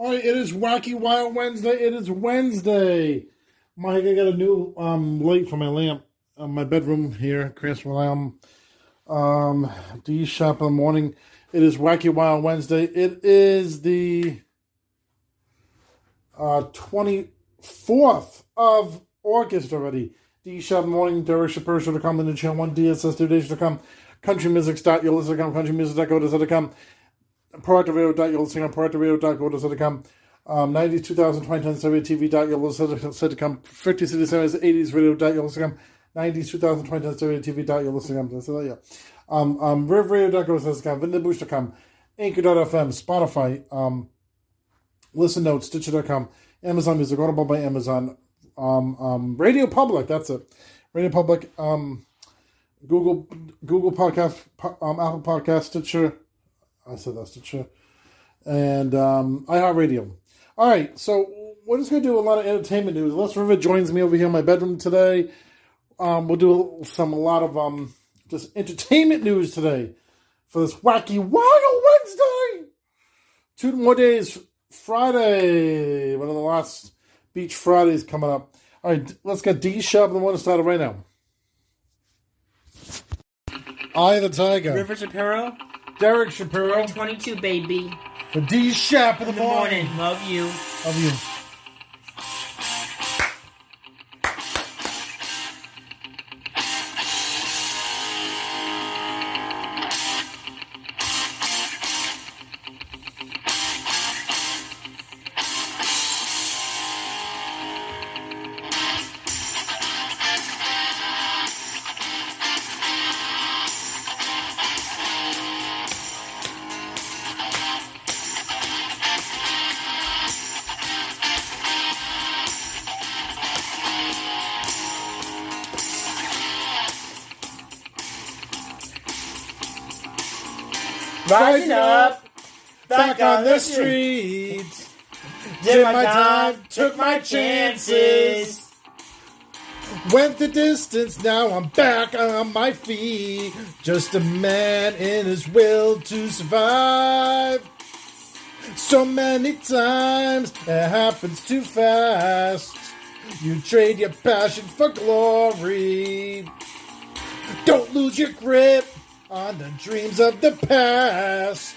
All right, it is Wacky Wild Wednesday. It is Wednesday. Mike, I got a new um, light for my lamp on my bedroom here, Chris. When I'm um, D shop in the morning, it is Wacky Wild Wednesday. It is the uh, 24th of August already. D shop morning, Derek Shapiro should have come in the channel one DSS Today should have come. Countrymusic.com, countrymusic.co.com proactive radio you'll listen on proactive radio.go.com. Um, 90s, 2000, 2010, Soviet TV. You'll listen to come. 50s, 60s, 80s radio. You'll listen 90s, 2000, 2010, Soviet TV. You'll listen to So, yeah. Um, um, rivradio.go.com, vindabush.com, anchor.fm, Spotify, um, listen notes, stitcher.com, Amazon Music, Audible by Amazon, um, um, Radio Public, that's it. Radio Public, um, Google, Google Podcast, um, Apple Podcast, Stitcher, I said that's the truth. And um, iHeartRadio. All right, so we're just going to do a lot of entertainment news. Les River joins me over here in my bedroom today. Um, we'll do some a lot of um, just entertainment news today for this wacky Wild Wednesday. Two more days, Friday, one of the last Beach Fridays coming up. All right, let's get D Shop, and the one to start right now. I the Tiger. River Shapiro. Derek Shapiro. 22, baby. For D Shap in the, the morning. morning. Love you. Love you. Streets. Did my time, took my chances. Went the distance, now I'm back on my feet. Just a man in his will to survive. So many times it happens too fast. You trade your passion for glory. Don't lose your grip on the dreams of the past.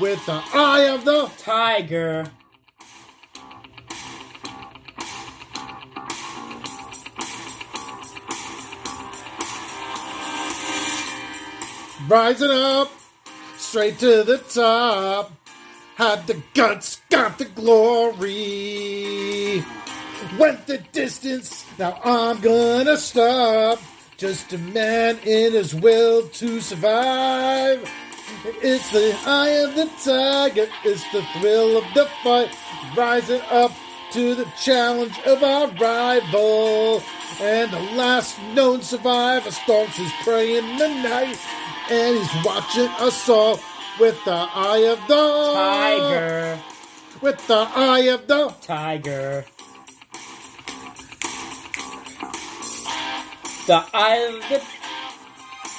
with the eye of the tiger. Rising up, straight to the top. Had the guts, got the glory. Went the distance, now I'm gonna stop. Just a man in his will to survive. It's the eye of the tiger, it's the thrill of the fight. Rising up to the challenge of our rival. And the last known survivor stalks his prey in the night. And he's watching us all with the eye of the tiger. With the eye of the tiger. The eye of the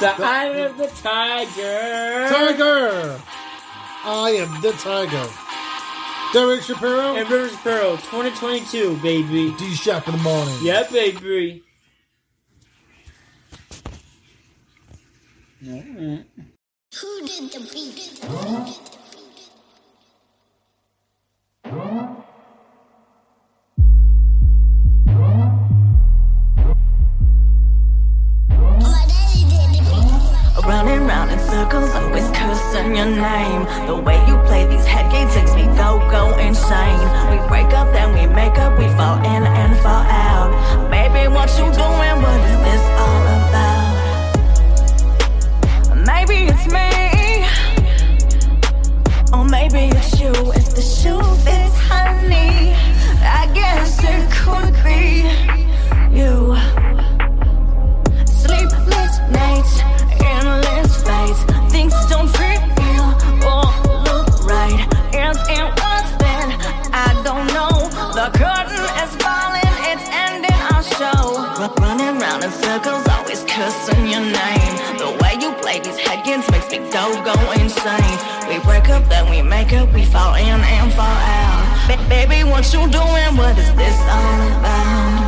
The eye of the tiger. Tiger. I am the tiger. Derek Shapiro. And Rivers Pearl 2022, baby. D Shop in the morning. Yeah, baby. Who did the beat? My in circles, always cursing your name. The way you play these head games makes me go, go insane. We break up, then we make up, we fall in and fall out. Baby, what you doing? What is this all about? Maybe it's me. Or maybe it's you. If the shoe fits, honey, I guess it could be you. Things don't feel or look right. Is it worth it? I don't know. The curtain is falling, it's ending our show. Ru- Running round in circles, always cursing your name. The way you play these head games makes me go, go insane. We break up, then we make up, we fall in and fall out. Ba- baby, what you doing? What is this all about?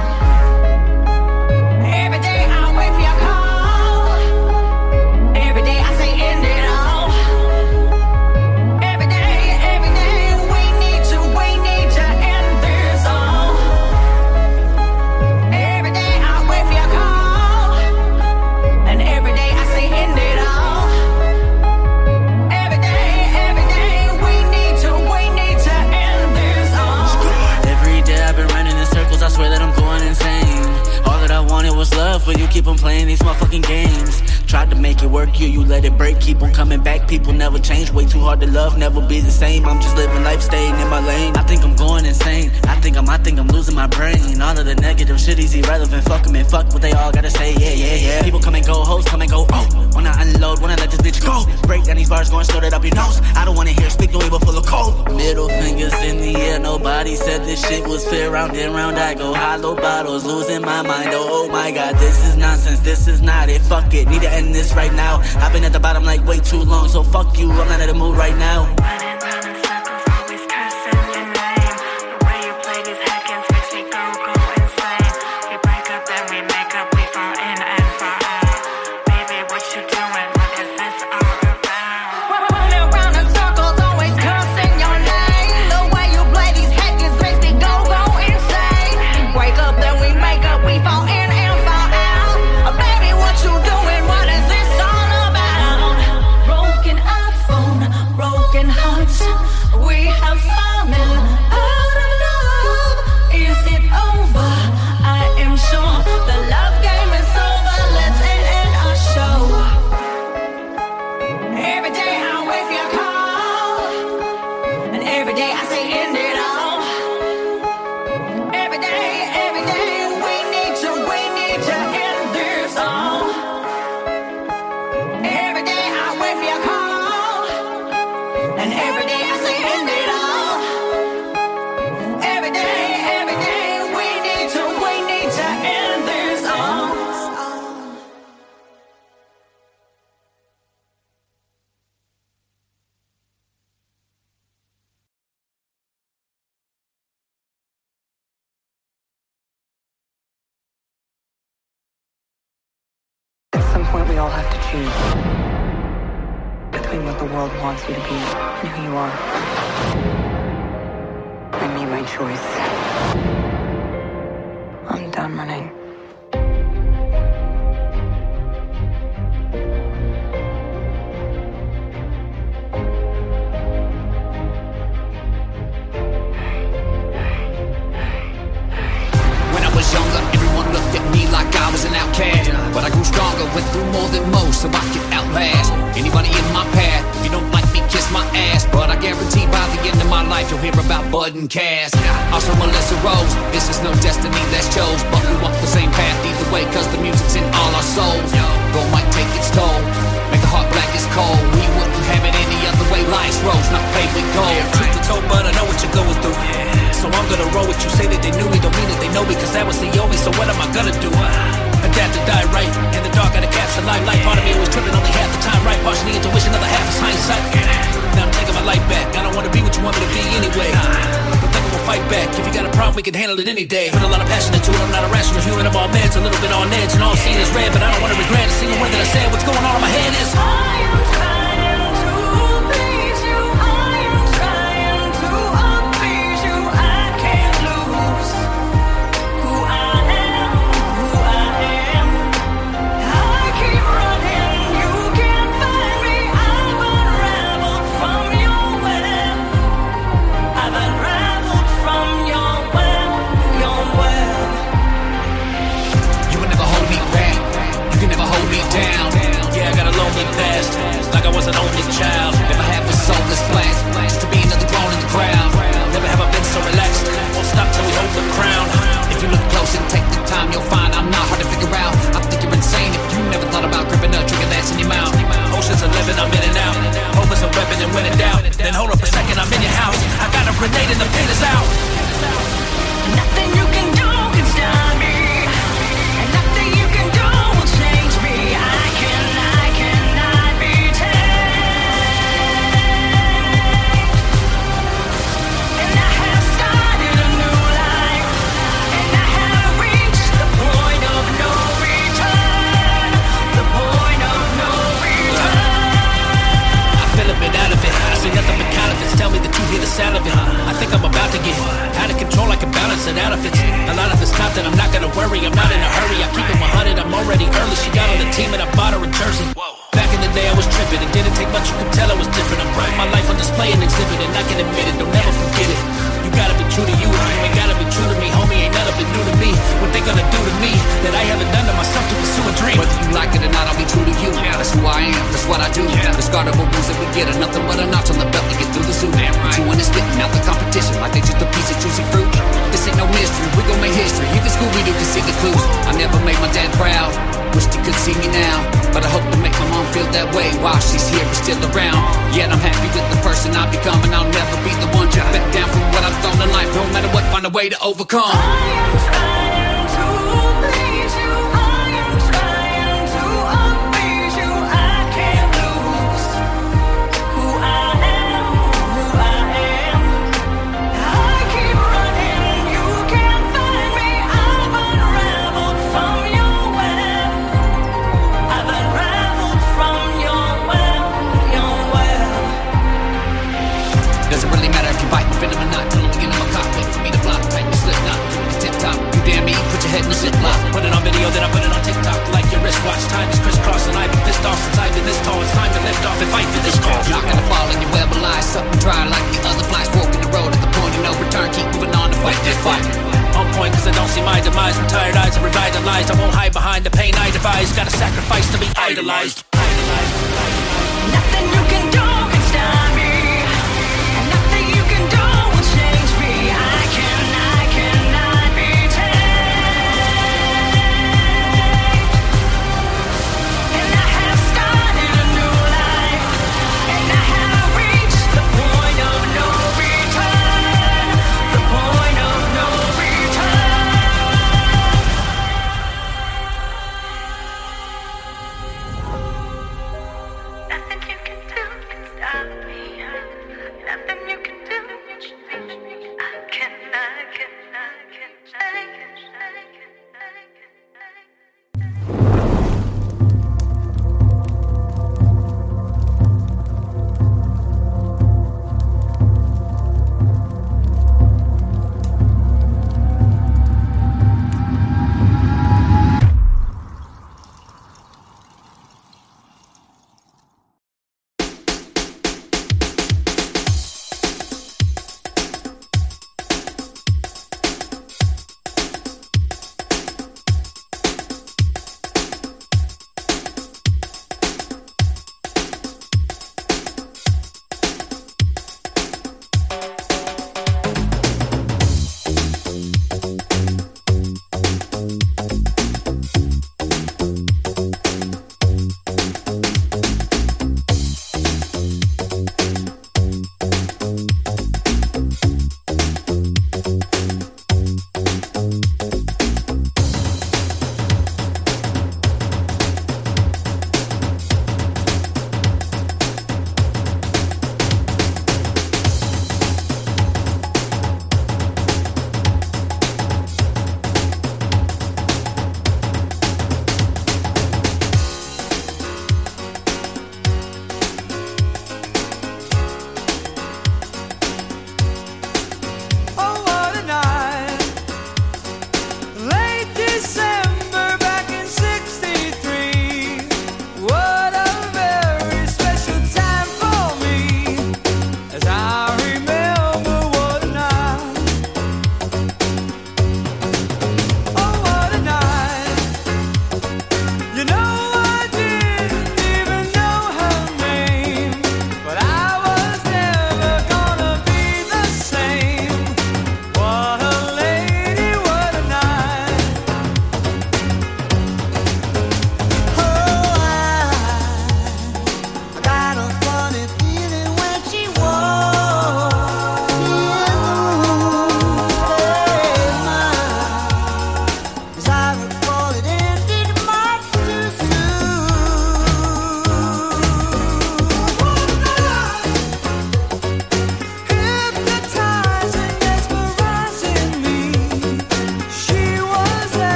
You keep on playing these motherfucking games. Tried to make it work, you, you let it break. Keep on coming back, people never change. Way too hard to love, never be the same. I'm just living life, staying in my lane. I think I'm going insane. I think I'm, I think I'm losing my brain. All of the negative shit is irrelevant. Fuck 'em and fuck what they all gotta say. Yeah, yeah, yeah. People come and go, hoes come and go. Oh, wanna unload, wanna let this bitch go. Break down these bars, going it up your nose. I don't wanna hear speak no evil full of cold. Middle fingers in the air, nobody said this shit was fair. Round and round I go, hollow bottles, losing my mind. Oh, oh my god, this is nonsense, this is not it. Fuck it, need to end this right now. I've been at the bottom like way too long, so fuck you, I'm not in the mood right now.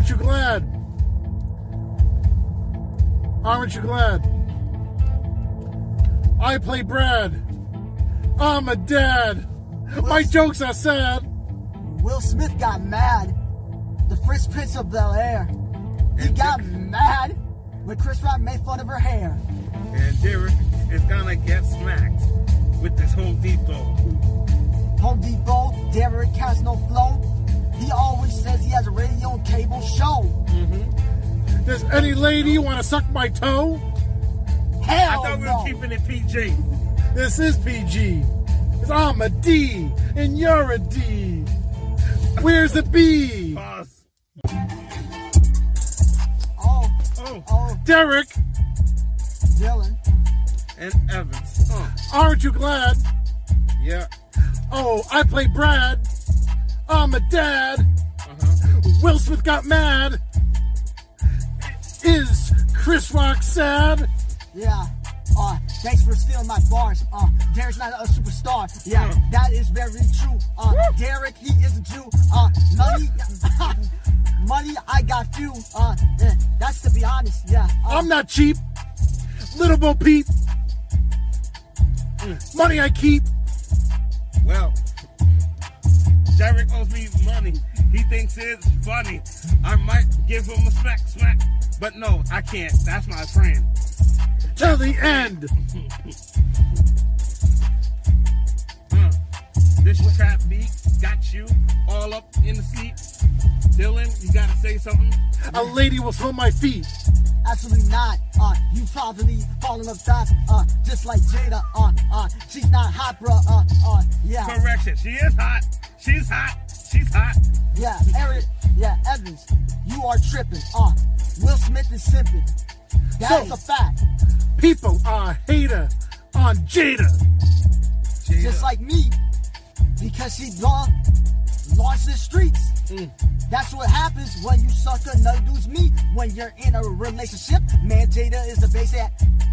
Aren't You Glad? Aren't You Glad? I play Brad. I'm a dad. My jokes are sad. Will Smith got mad. The Fresh Prince of Bel Air. He got mad when Chris Rock made fun of her hair. And Derek is gonna get smacked with this Home Depot. Home Depot, Derek has no any lady want to suck my toe? Hell I Hell thought we were keeping it PG. This is PG. PG. 'Cause I'm a D and you're a D. Where's the B? Pause. oh, Oh, oh, Derek, Dylan. and Evans. Uh. aren't you glad? Yeah. Oh, I play Brad. Money I keep. Well, Derek owes me money. He thinks it's funny. I might give him a smack, smack. But no, I can't. That's my friend. Till the end. Uh, this trap beat got you all up in the seat. Dylan, you gotta say something. A lady was smell my feet. Absolutely not. Uh, you probably falling off dots. Uh, just like Jada. Uh, she's not hot, bruh. Uh, uh, yeah. Correction. She is hot. She's hot. She's hot. Yeah, Eric. Yeah, Evans. You are tripping. Uh, Will Smith is simping. That's So- a fact. People are hater on Jada. Jada. Just like me. Because she long, launched the streets. That's what happens when you suck another dude's meat. When you're in a relationship, man, Jada is a basic.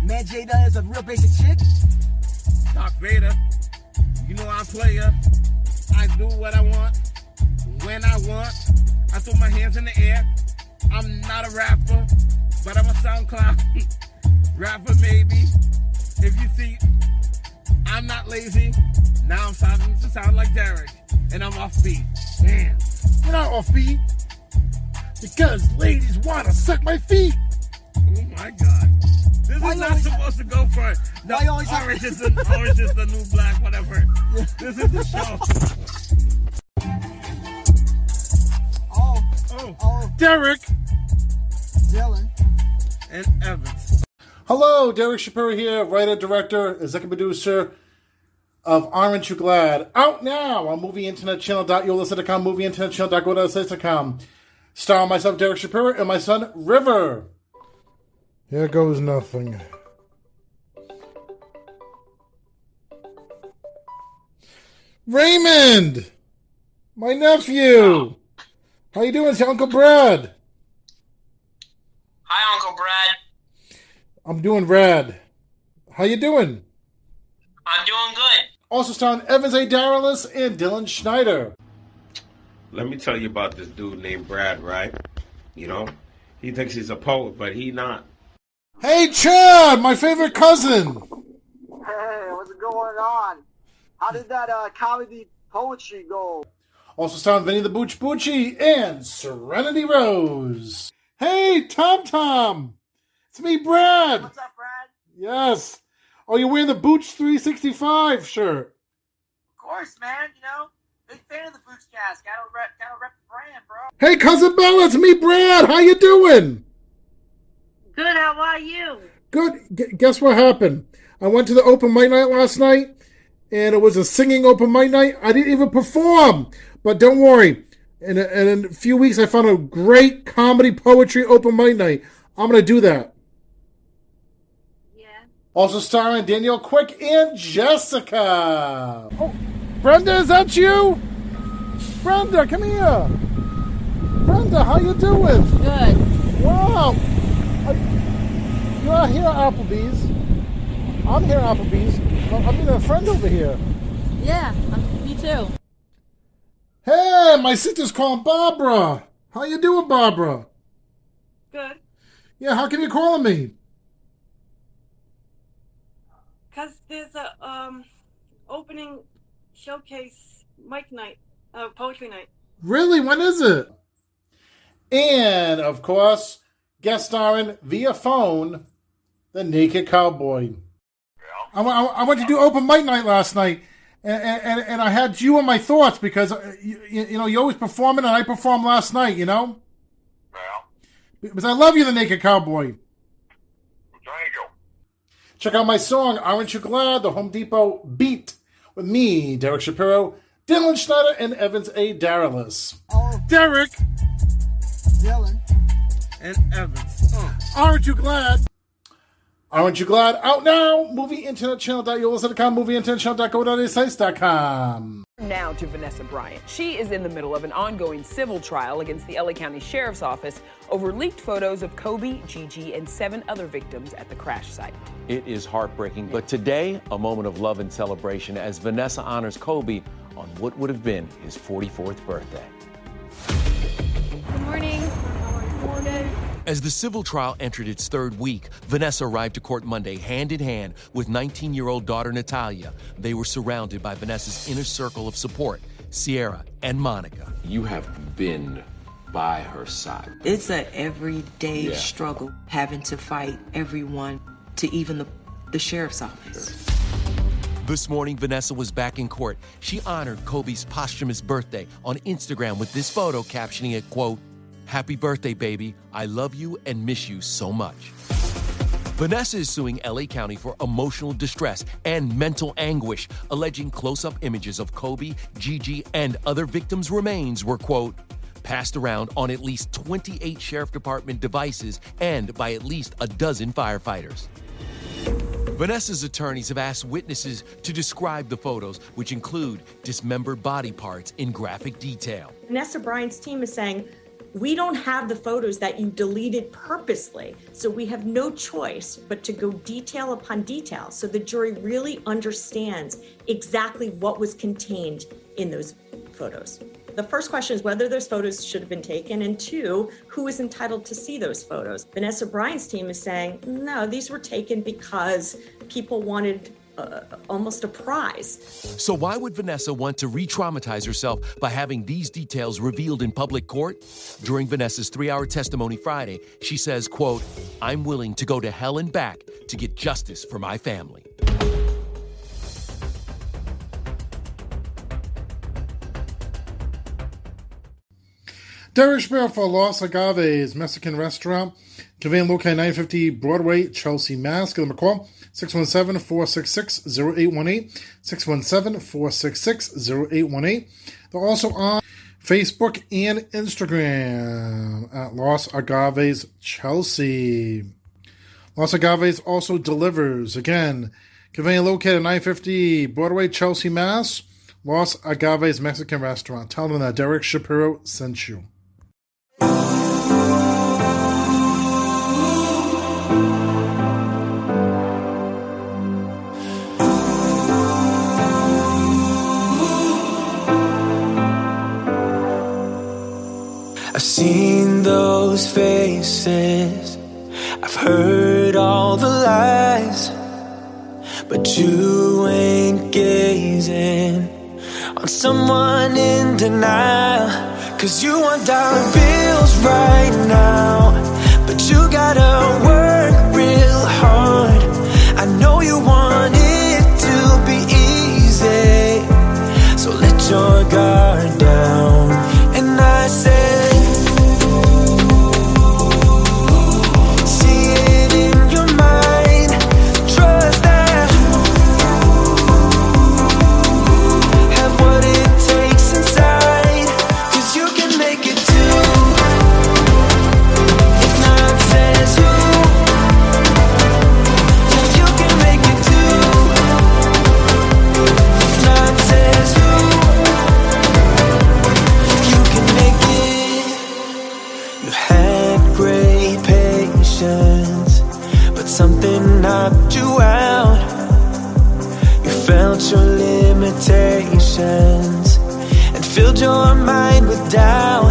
Man, Jada is a real basic chick. Doc Vader. You know I'm player. I do what I want when I want. I throw my hands in the air. I'm not a rapper, but I'm a SoundCloud rapper, maybe. If you see, I'm not lazy. Now I'm starting to sound like Derek, and I'm off beat. Damn. You're not off beat. Because ladies want to suck my feet. Oh my God. This Why is not always- supposed to go for the Why you always orange is the orange is the new black, whatever. This is the show. Oh, Oh, oh, Derek. Dylan. and Evans. Hello, Derek Shapiro here, writer, director, executive producer of Aren't You Glad? Out now on movieinternetchannel.yolissa.com, movieinternetchannel.go.com. Star myself, Derek Shapiro, and my son, River. Here goes nothing. Raymond! My nephew! How you doing? It's Uncle Brad. Hi, Uncle Brad. I'm doing rad. How you doing? I'm doing good. Also starring Evans A. Daralis and Dylan Schneider. Let me tell you about this dude named Brad, right? You know, he thinks he's a poet, but he not. Hey, Chad, my favorite cousin. Hey, what's going on? How did that uh, comedy poetry go? Also starring Vinny the Booch Bucci and Serenity Rose. Hey, Tom Tom. It's me, Brad. What's up, Brad? Yes. Oh, you're wearing the Booch 365 shirt. Of course, man. You know, big fan of the Booch Cast. Gotta rep, gotta rep the brand, bro. Hey, cousin Bella, it's me, Brad. How you doing? Good, how are you? Good. G- guess what happened? I went to the open mic night last night, and it was a singing open mic night. I didn't even perform, but don't worry. In a, in a few weeks, I found a great comedy poetry open mic night. I'm gonna do that. Yeah. Also starring Danielle Quick and Jessica. Oh, Brenda, is that you? Brenda, come here. Brenda, how you doing? Good. Wow. Are- You are here at Applebee's. I'm here at Applebee's. I'm meeting a friend over here. Yeah, me too. Hey, my sister's calling Barbara. How you doing, Barbara? Good. Yeah, how can you calling me? Cause there's a um opening showcase mic night, uh, poetry night. Really? When is it? And of course, guest starring via phone, the Naked Cowboy. I, I, I went to do open mic night last night, and, and, and I had you in my thoughts because uh, you, you know you always performing, and I performed last night. You know. Because I love you, the Naked Cowboy. Check out my song, Aren't You Glad? The Home Depot Beat with me, Derek Shapiro, Dylan Schneider, and Evans A. Daralis. Derek! Dylan. And Evans. Uh. Aren't you glad? Aren't you glad? Out now! Movie Internet Channel.com, Movie Internet Channel.co.sites.com. Now to Vanessa Bryant. She is in the middle of an ongoing civil trial against the LA County Sheriff's Office over leaked photos of Kobe, Gigi, and seven other victims at the crash site. It is heartbreaking, but today, a moment of love and celebration as Vanessa honors Kobe on what would have been his 44th birthday. Good morning. Morning. As the civil trial entered its third week, Vanessa arrived to court Monday hand in hand with 19 year old daughter Natalia. They were surrounded by Vanessa's inner circle of support Sierra and Monica. You have been by her side. It's a everyday Yeah. struggle having to fight everyone to even the, the sheriff's office. This morning, Vanessa was back in court. She honored Kobe's posthumous birthday on Instagram with this photo captioning it, quote, Happy birthday, baby. I love you and miss you so much. Vanessa is suing LA County for emotional distress and mental anguish, alleging close up images of Kobe, Gigi, and other victims' remains were, quote, passed around on at least 28 Sheriff Department devices and by at least a dozen firefighters. Vanessa's attorneys have asked witnesses to describe the photos, which include dismembered body parts in graphic detail. Vanessa Bryant's team is saying, we don't have the photos that you deleted purposely. So we have no choice but to go detail upon detail so the jury really understands exactly what was contained in those photos. The first question is whether those photos should have been taken, and two, who is entitled to see those photos. Vanessa Bryant's team is saying, no, these were taken because people wanted uh, almost a prize. So, why would Vanessa want to re traumatize herself by having these details revealed in public court? During Vanessa's three hour testimony Friday, she says, quote, I'm willing to go to hell and back to get justice for my family. Derek Schmidt for Los Agaves Mexican Restaurant, convenient located 950 Broadway, Chelsea, Mass. Give them a call 617 466 0818. 617 466 0818. They're also on Facebook and Instagram at Los Agaves Chelsea. Los Agaves also delivers. Again, convenient located 950 Broadway, Chelsea, Mass. Los Agaves Mexican Restaurant. Tell them that Derek Shapiro sent you. Seen those faces, I've heard all the lies, but you ain't gazing on someone in denial. Cause you want dollar bills right now, but you gotta work real hard. I know you want it to be easy, so let your guard down. Filled your mind with doubt.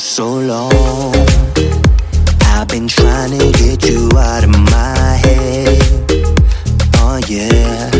so long. I've been trying to get you out of my head. Oh, yeah.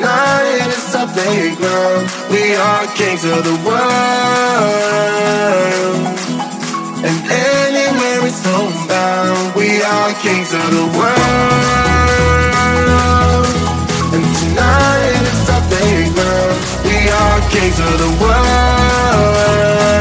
Tonight is something ground. We are kings of the world. And anywhere it's homebound, we are kings of the world. And tonight is something ground. We are kings of the world.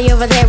party over there.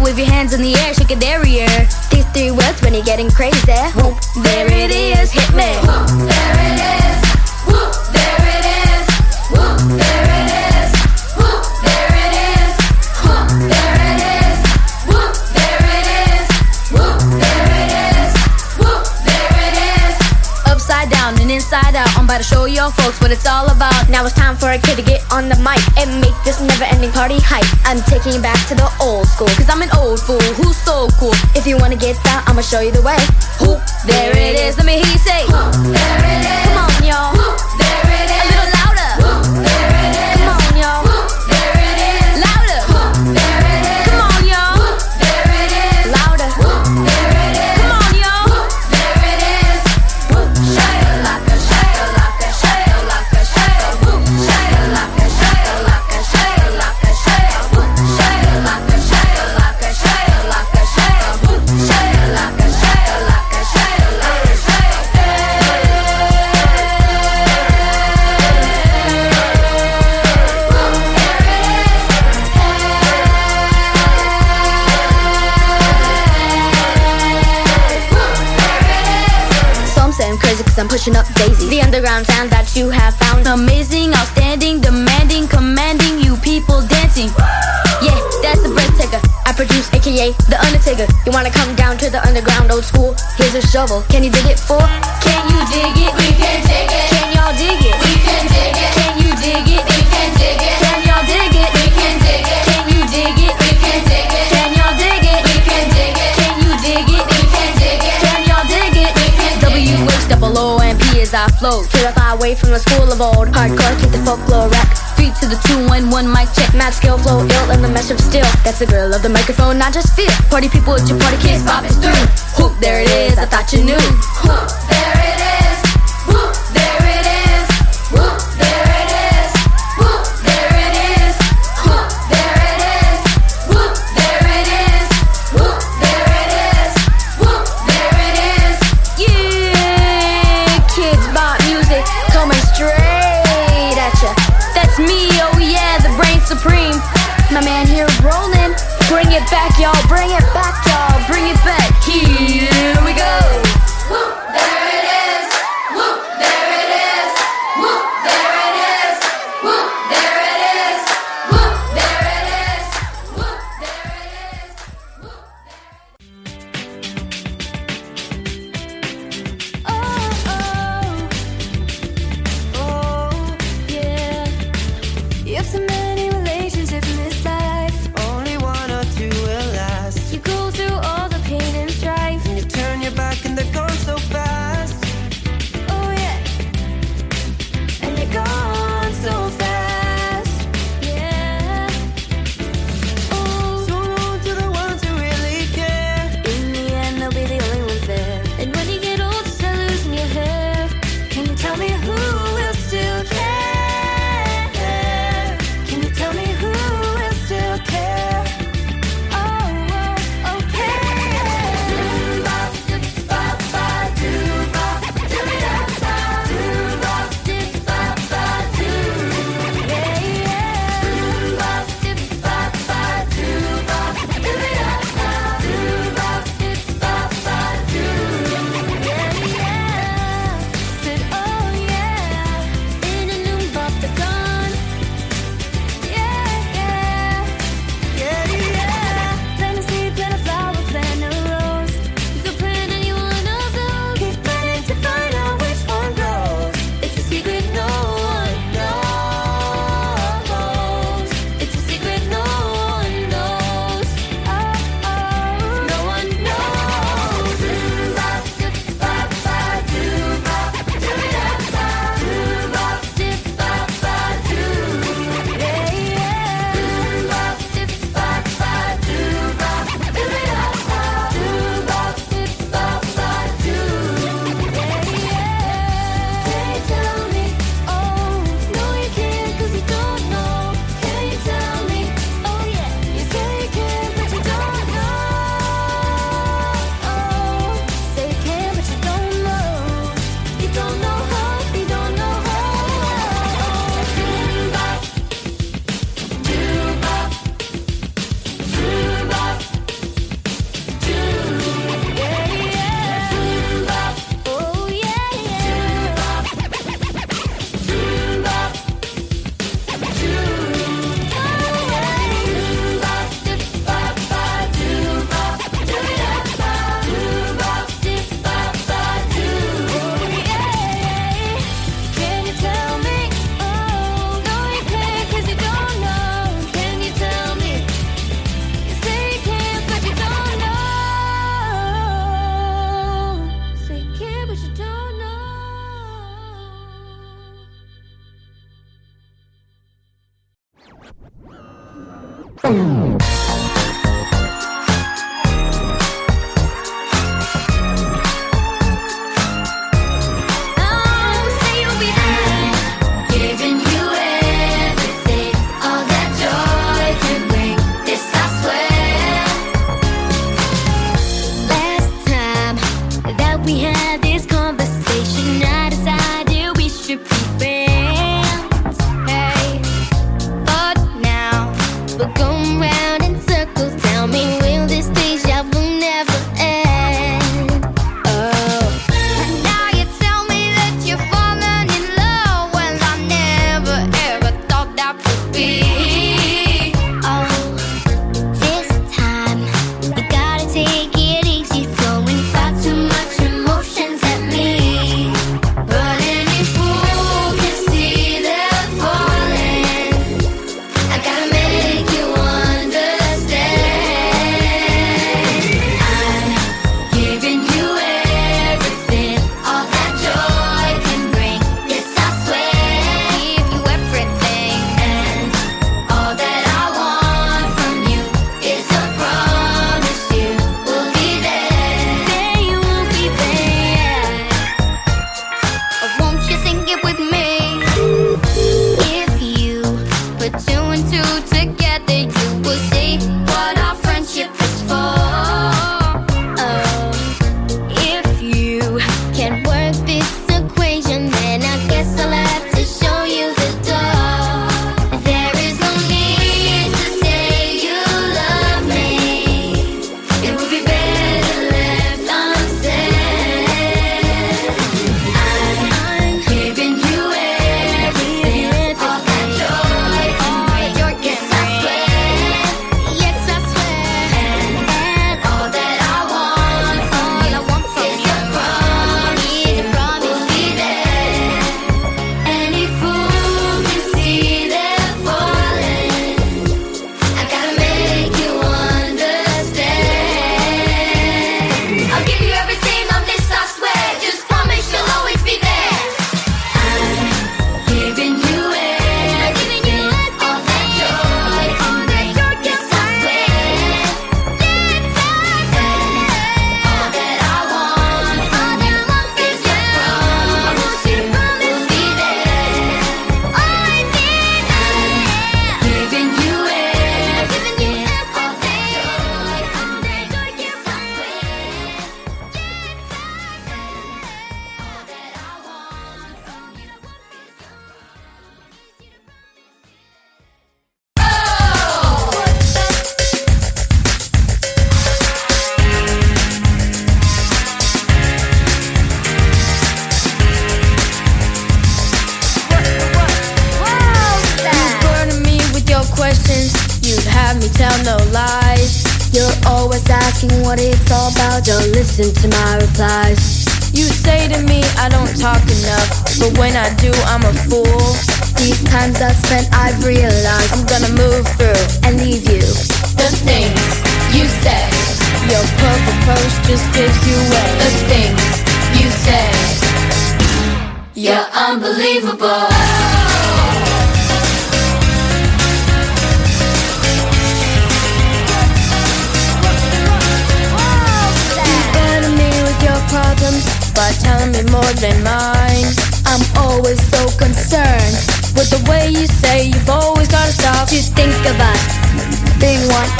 Listen to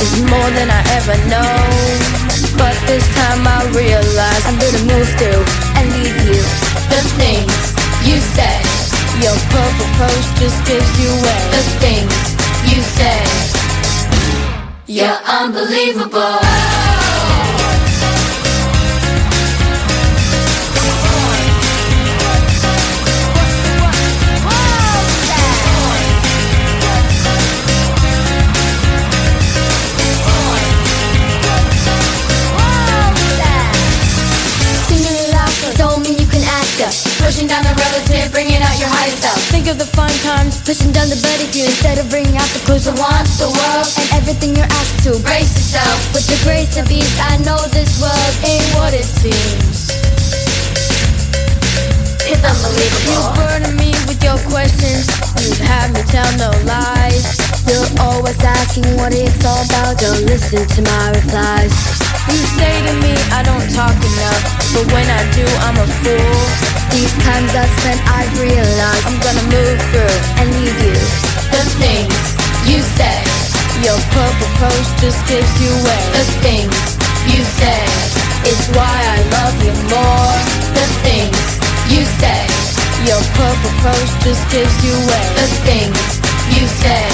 Is more than I ever know. But this time I realize I'm gonna move through and leave you. the things you said Your purple prose just gives you away. The things you say. You're unbelievable. Times, pushing down the if you instead of bringing out the clues To want the world, and everything you're asked to. brace yourself. With the grace of ease, I know this world ain't what it seems. It's You unbelievable. burden me with your questions. You'd have me tell no lies. You're always asking what it's all about. Don't listen to my replies. You say to me I don't talk enough, but when I do, I'm a fool. These times I've spent, I've realized I'm gonna move through and leave you. the things you say. Your purple prose just gives you away. The things you say. It's why I love you more. The things you say. Your purple prose just gives you away. The things you say.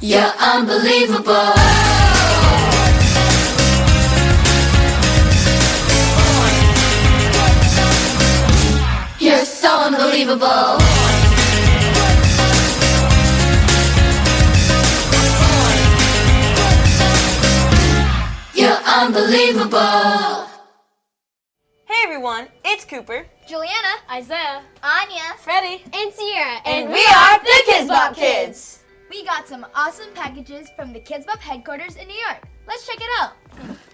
You're unbelievable. Unbelievable. You're unbelievable. Hey everyone, it's Cooper. Juliana, Isaiah. Anya, Freddie. and Sierra, And we are the Kidz Bop Kids. We got some awesome packages from the Kidz Bop headquarters in New York. Let's check it out.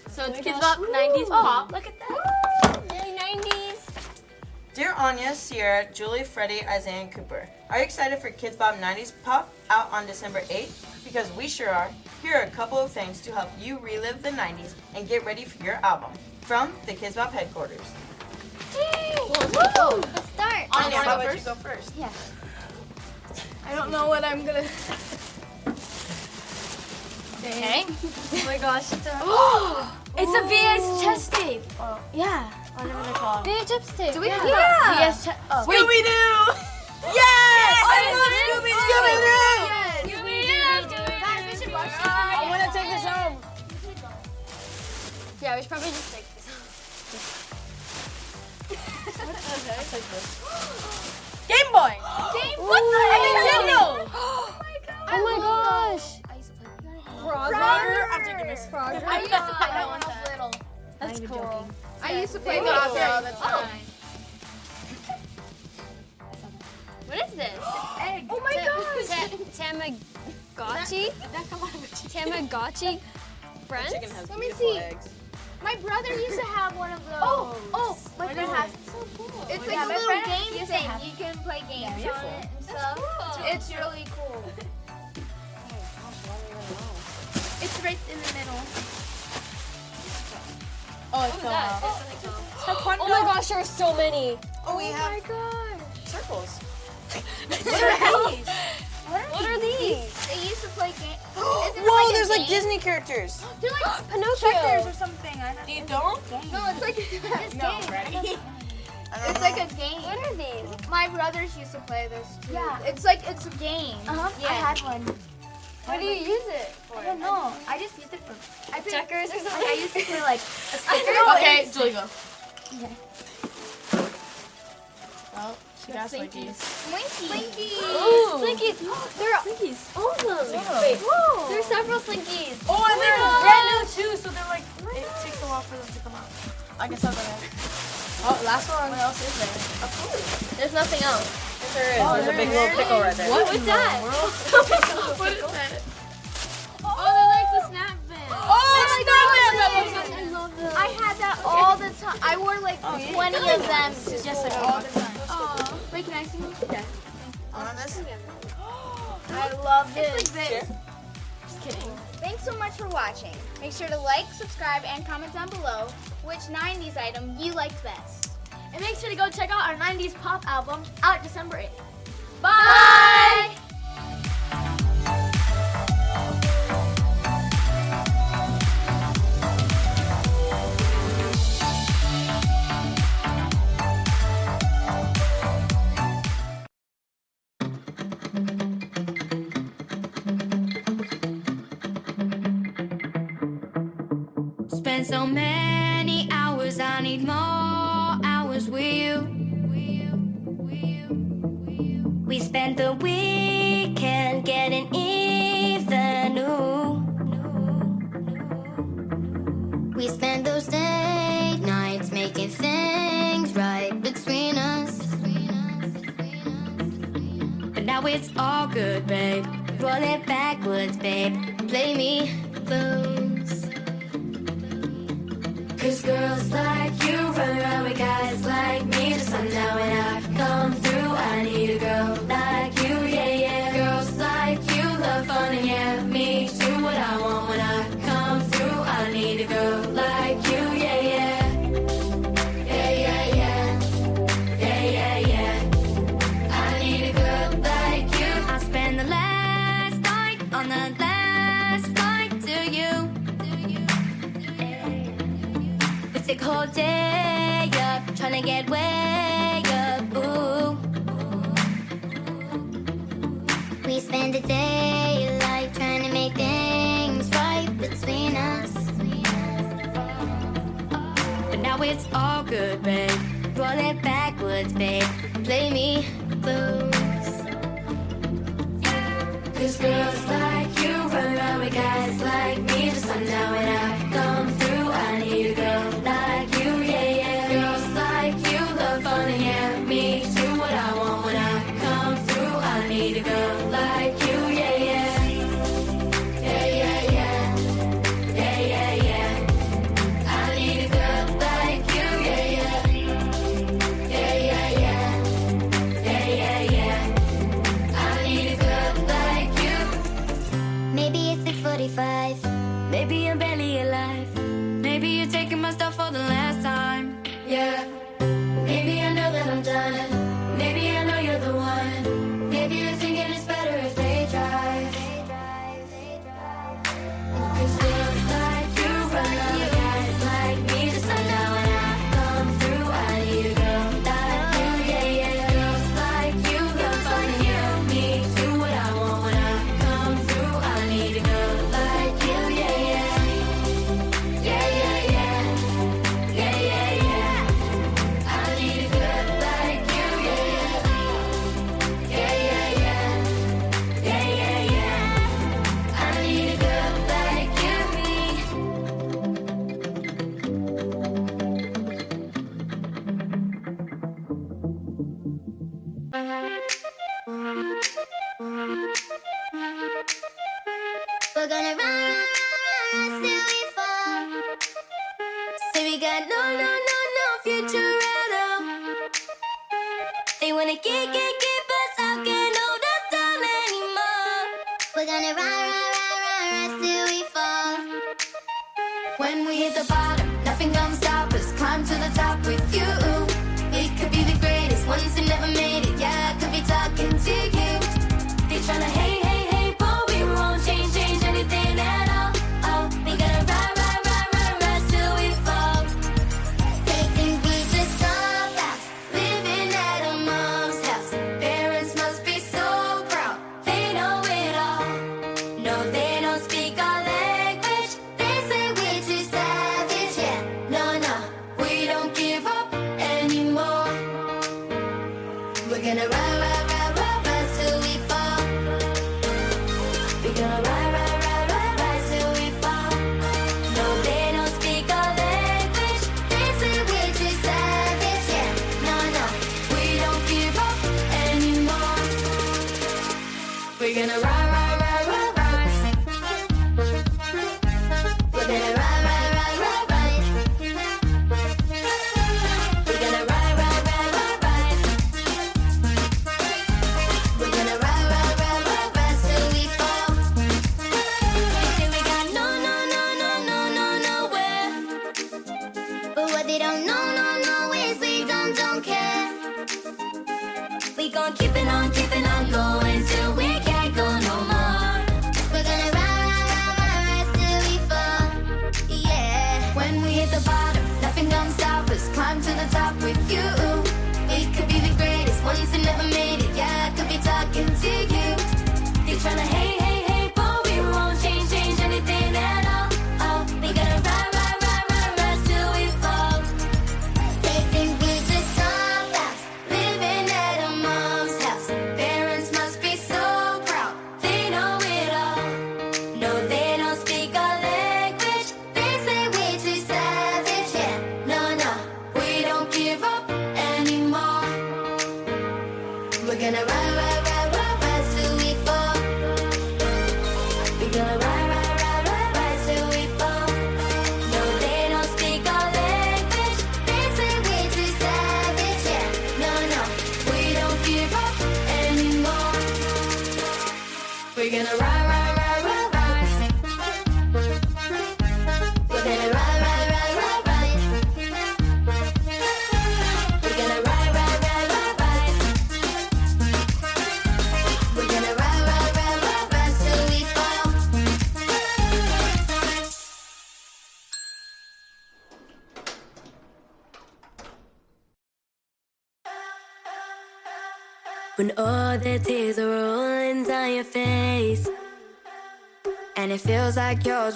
So it's oh Kidz Bop 90s pop. Look at that. Yay, 90s. Dear Anya, Sierra, Julie, Freddie, Isaiah, and Cooper. Are you excited for Kidz Bop 90s Pop out on December 8th? Because we sure are. Here are a couple of things to help you relive the 90s and get ready for your album. From the Kidz Bop headquarters. Woo! Let's start. Anya, how go about you go first? Yeah. I don't know what I'm gonna. Okay. Oh my gosh. It's a, It's a VH chest tape. Oh, Yeah. Whatever they're called. VH tape. Do we have yeah. that? VH chest. Oh. Scooby Doo! Yes! I I love love Scooby-Doo. Scooby-Doo! Scooby-Doo. Guys, we should watch this. I want to take this home. Yeah, we should probably just take this home. Game Boy! Game. What the heck? Nintendo! Oh my god. Oh my gosh. I used to play Frogger? I'm taking this. Frogger. I used to play that when I was little. That's cool. I used to play Ooh. Frogger all the Oh. time. What is this? Egg. Oh my gosh. Tamagotchi? Tamagotchi friends? Has Let me see. eggs. My brother used to have one of those. Oh, oh, my What friend is has. it? So cool. It's like my a little game thing. You can play games on it and stuff. It's really cool. It's right in the middle. Oh, it's so hot. Oh my gosh, there are so many. Oh, we have my gosh. circles. What are these? What are these? They used to play games. Whoa, there's like Disney characters. They're like Pinocchio. or something. I don't You don't? No, it's like this No, game. Freddie. It's like a game. What are these? My brothers used to play this too. Yeah. It's like it's a game. Uh-huh. Yeah. I had one. What do you use it for? I don't know. I just use it for I checkers or something. I use it for like a sticker. okay, Julie, go. Okay. Well, she got Slinkies. Slinkies. Slinkies. Ooh. Slinkies. Oh, there are Slinkies. All. Whoa. Wait. Whoa. There are several Slinkies. Oh, and they're brand new too, so they're like, oh it takes a while for them to come out. I guess I'll go there. Oh, last one. What else is there? A. There's nothing else. Oh, There's a big there little pickle right there. What was that? what is that? Oh, they like the snap vans. Oh, oh snap vans! I love them. I had that all the time. I wore like 20 of them just like all the time. Oh. Wait, can I see one? Yeah. I love this. Like this. Just kidding. Thanks so much for watching. Make sure to like, subscribe, and comment down below which 90s item you liked best. And make sure to go check out our 90s pop album out December 8th. Bye! Bye.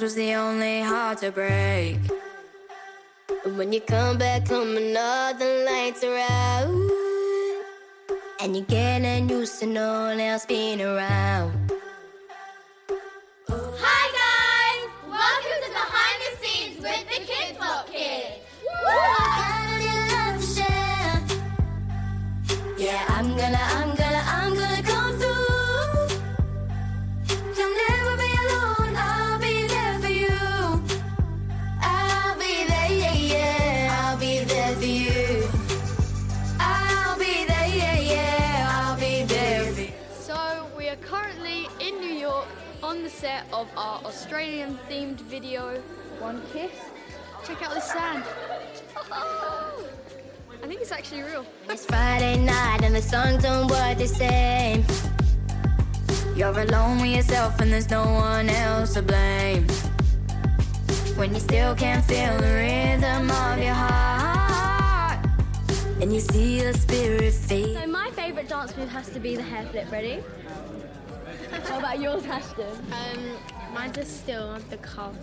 was the only heart to break. And when you come back come another lights around. and you're getting used to no one else being around. aware of our Australian themed video, One Kiss. Check out the sand. I think it's actually real. It's Friday night and the songs don't work the same. You're alone with yourself and there's no one else to blame. When you still can't feel the rhythm of your heart and you see your spirit fade. So my favourite dance move has to be the hair flip. Ready? How about yours, Ashton? Um, mine's just still the the carton.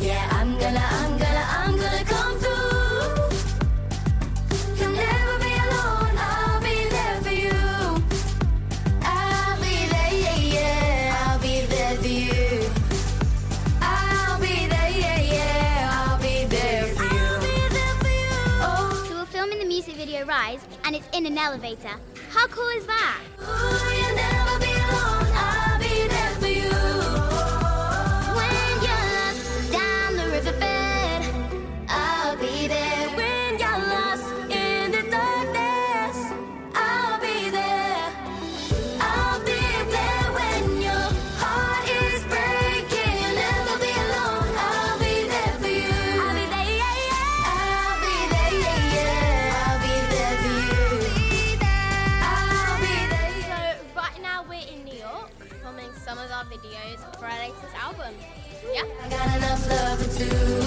yeah, I'm gonna, I'm gonna, I'm gonna come through. and it's in an elevator. How cool is that? Ooh, love into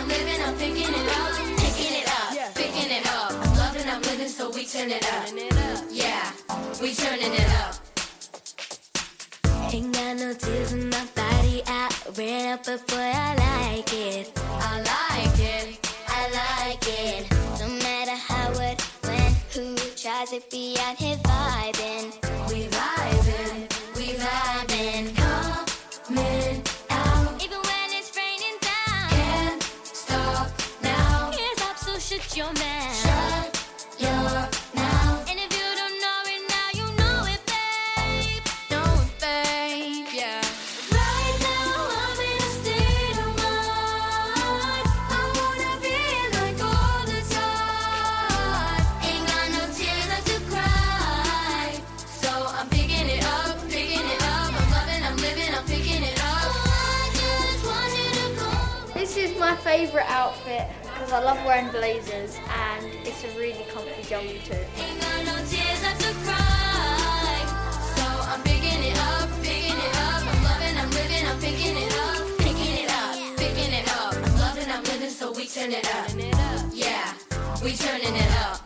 I'm loving, I'm living, I'm picking it up, picking it up, picking it up, I'm loving, I'm living, so we turn it up, yeah, we turning it up. Ain't got no tears in my body, I ran up before I like it, I like it, I like it. No matter how, what, when, who tries it, be out here vibing. We favourite outfit because I love wearing blazers and it's a really comfy jumper too. Yeah, we turning it up.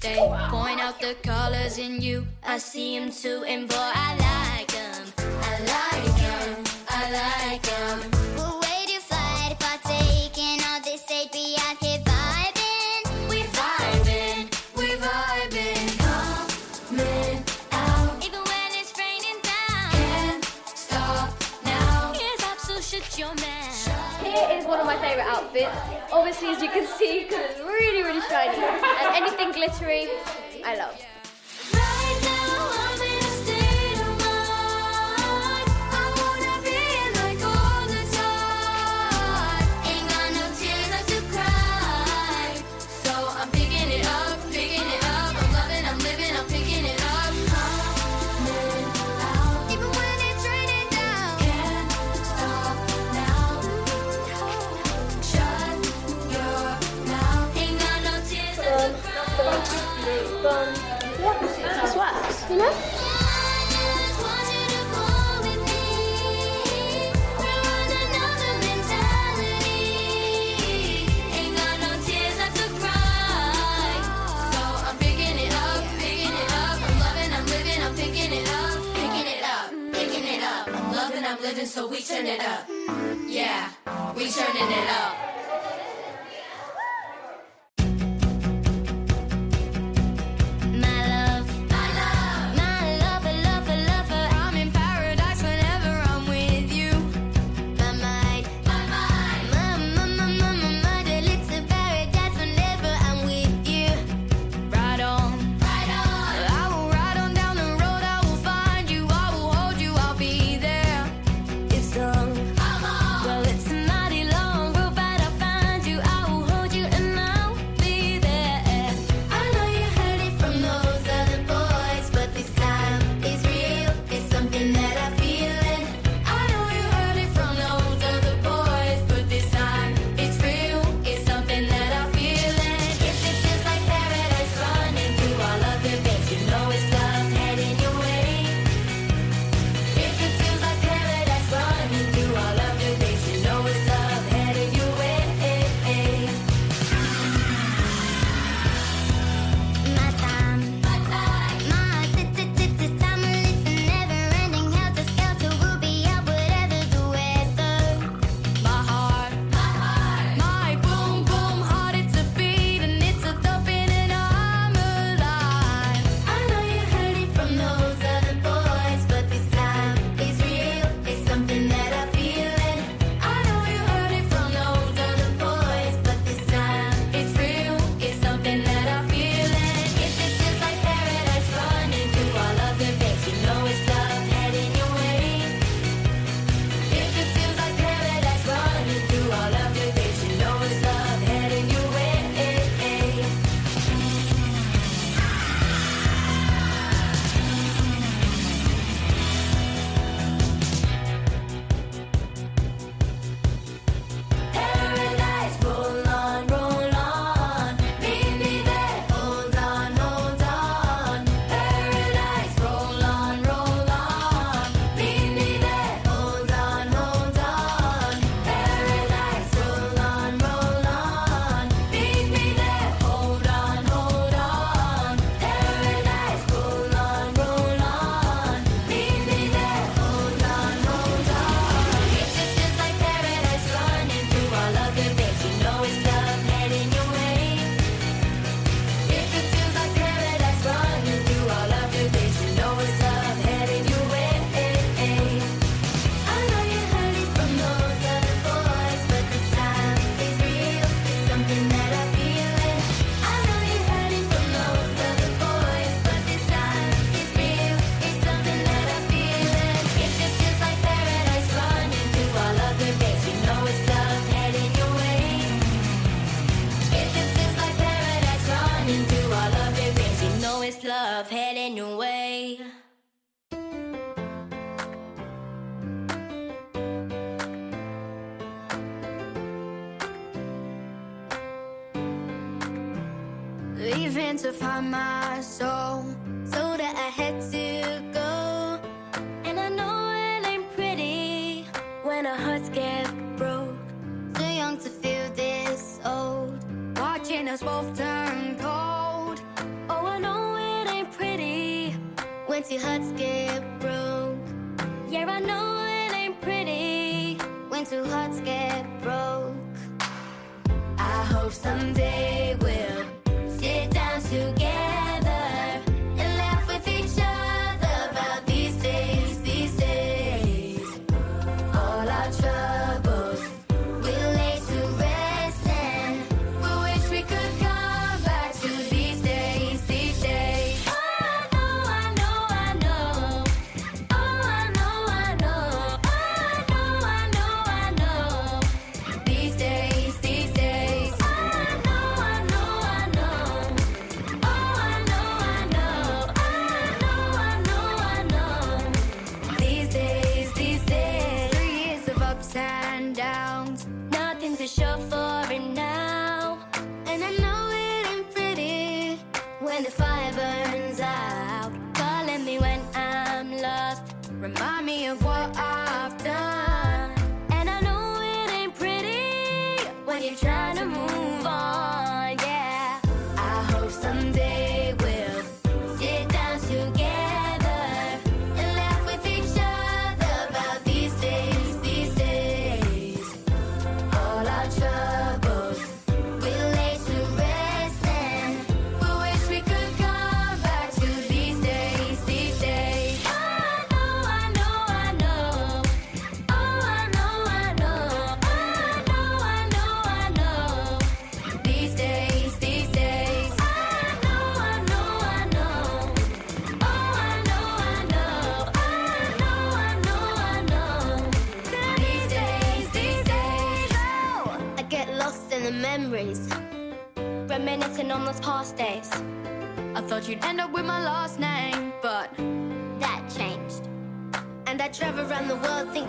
They point out the colors in you. I see them too, and boy, I like them. I like them. I like them. Outfits. Obviously, as you can see, because it's really, really shiny. And anything glittery, I love. So we turn it up. Yeah, we turning it up.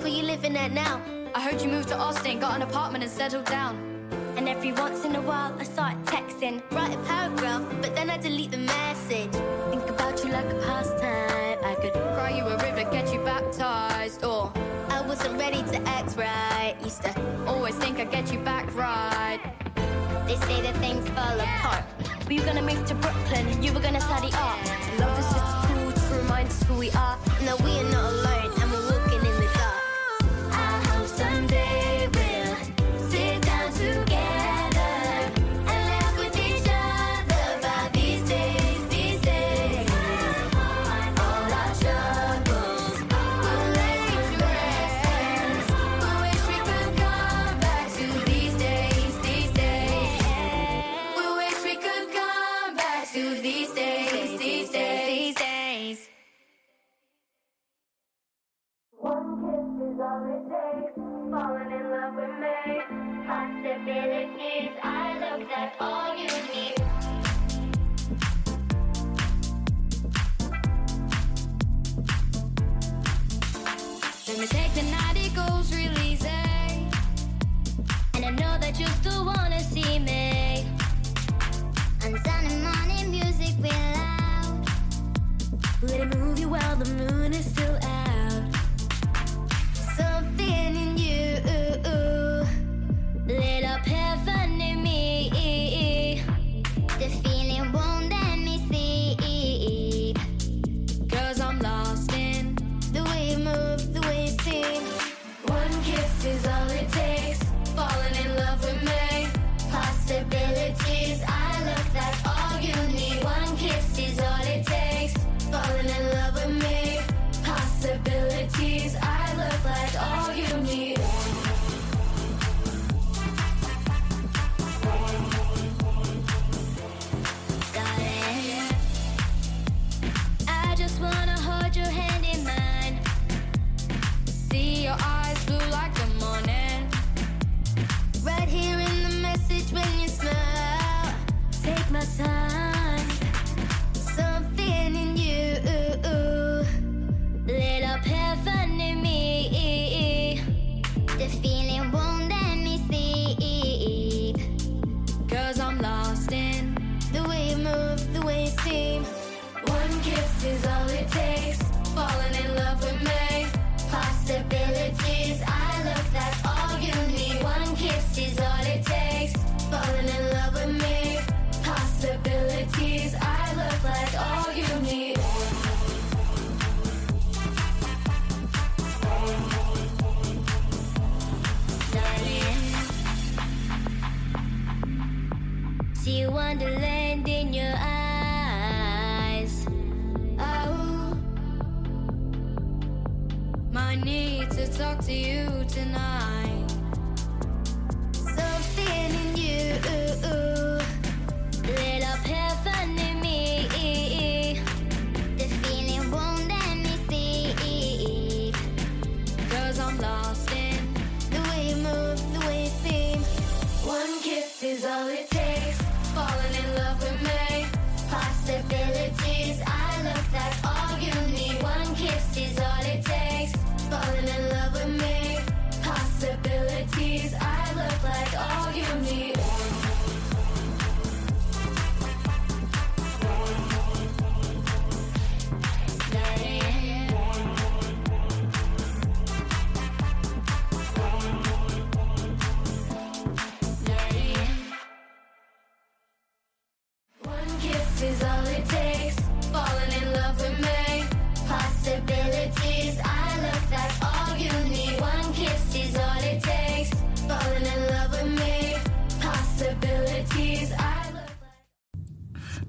where you living at now. I heard you moved to Austin, got an apartment and settled down. And every once in a while I start texting, write a paragraph, but then I delete the message. Think about you like a pastime. I could cry you a river, get you baptized, or I wasn't ready to act right. Used to always think I'd get you back right. They say that things fall yeah. apart. We were gonna move to Brooklyn, you were gonna study art. Love is just a tool to remind us who we are. No, we are not alone.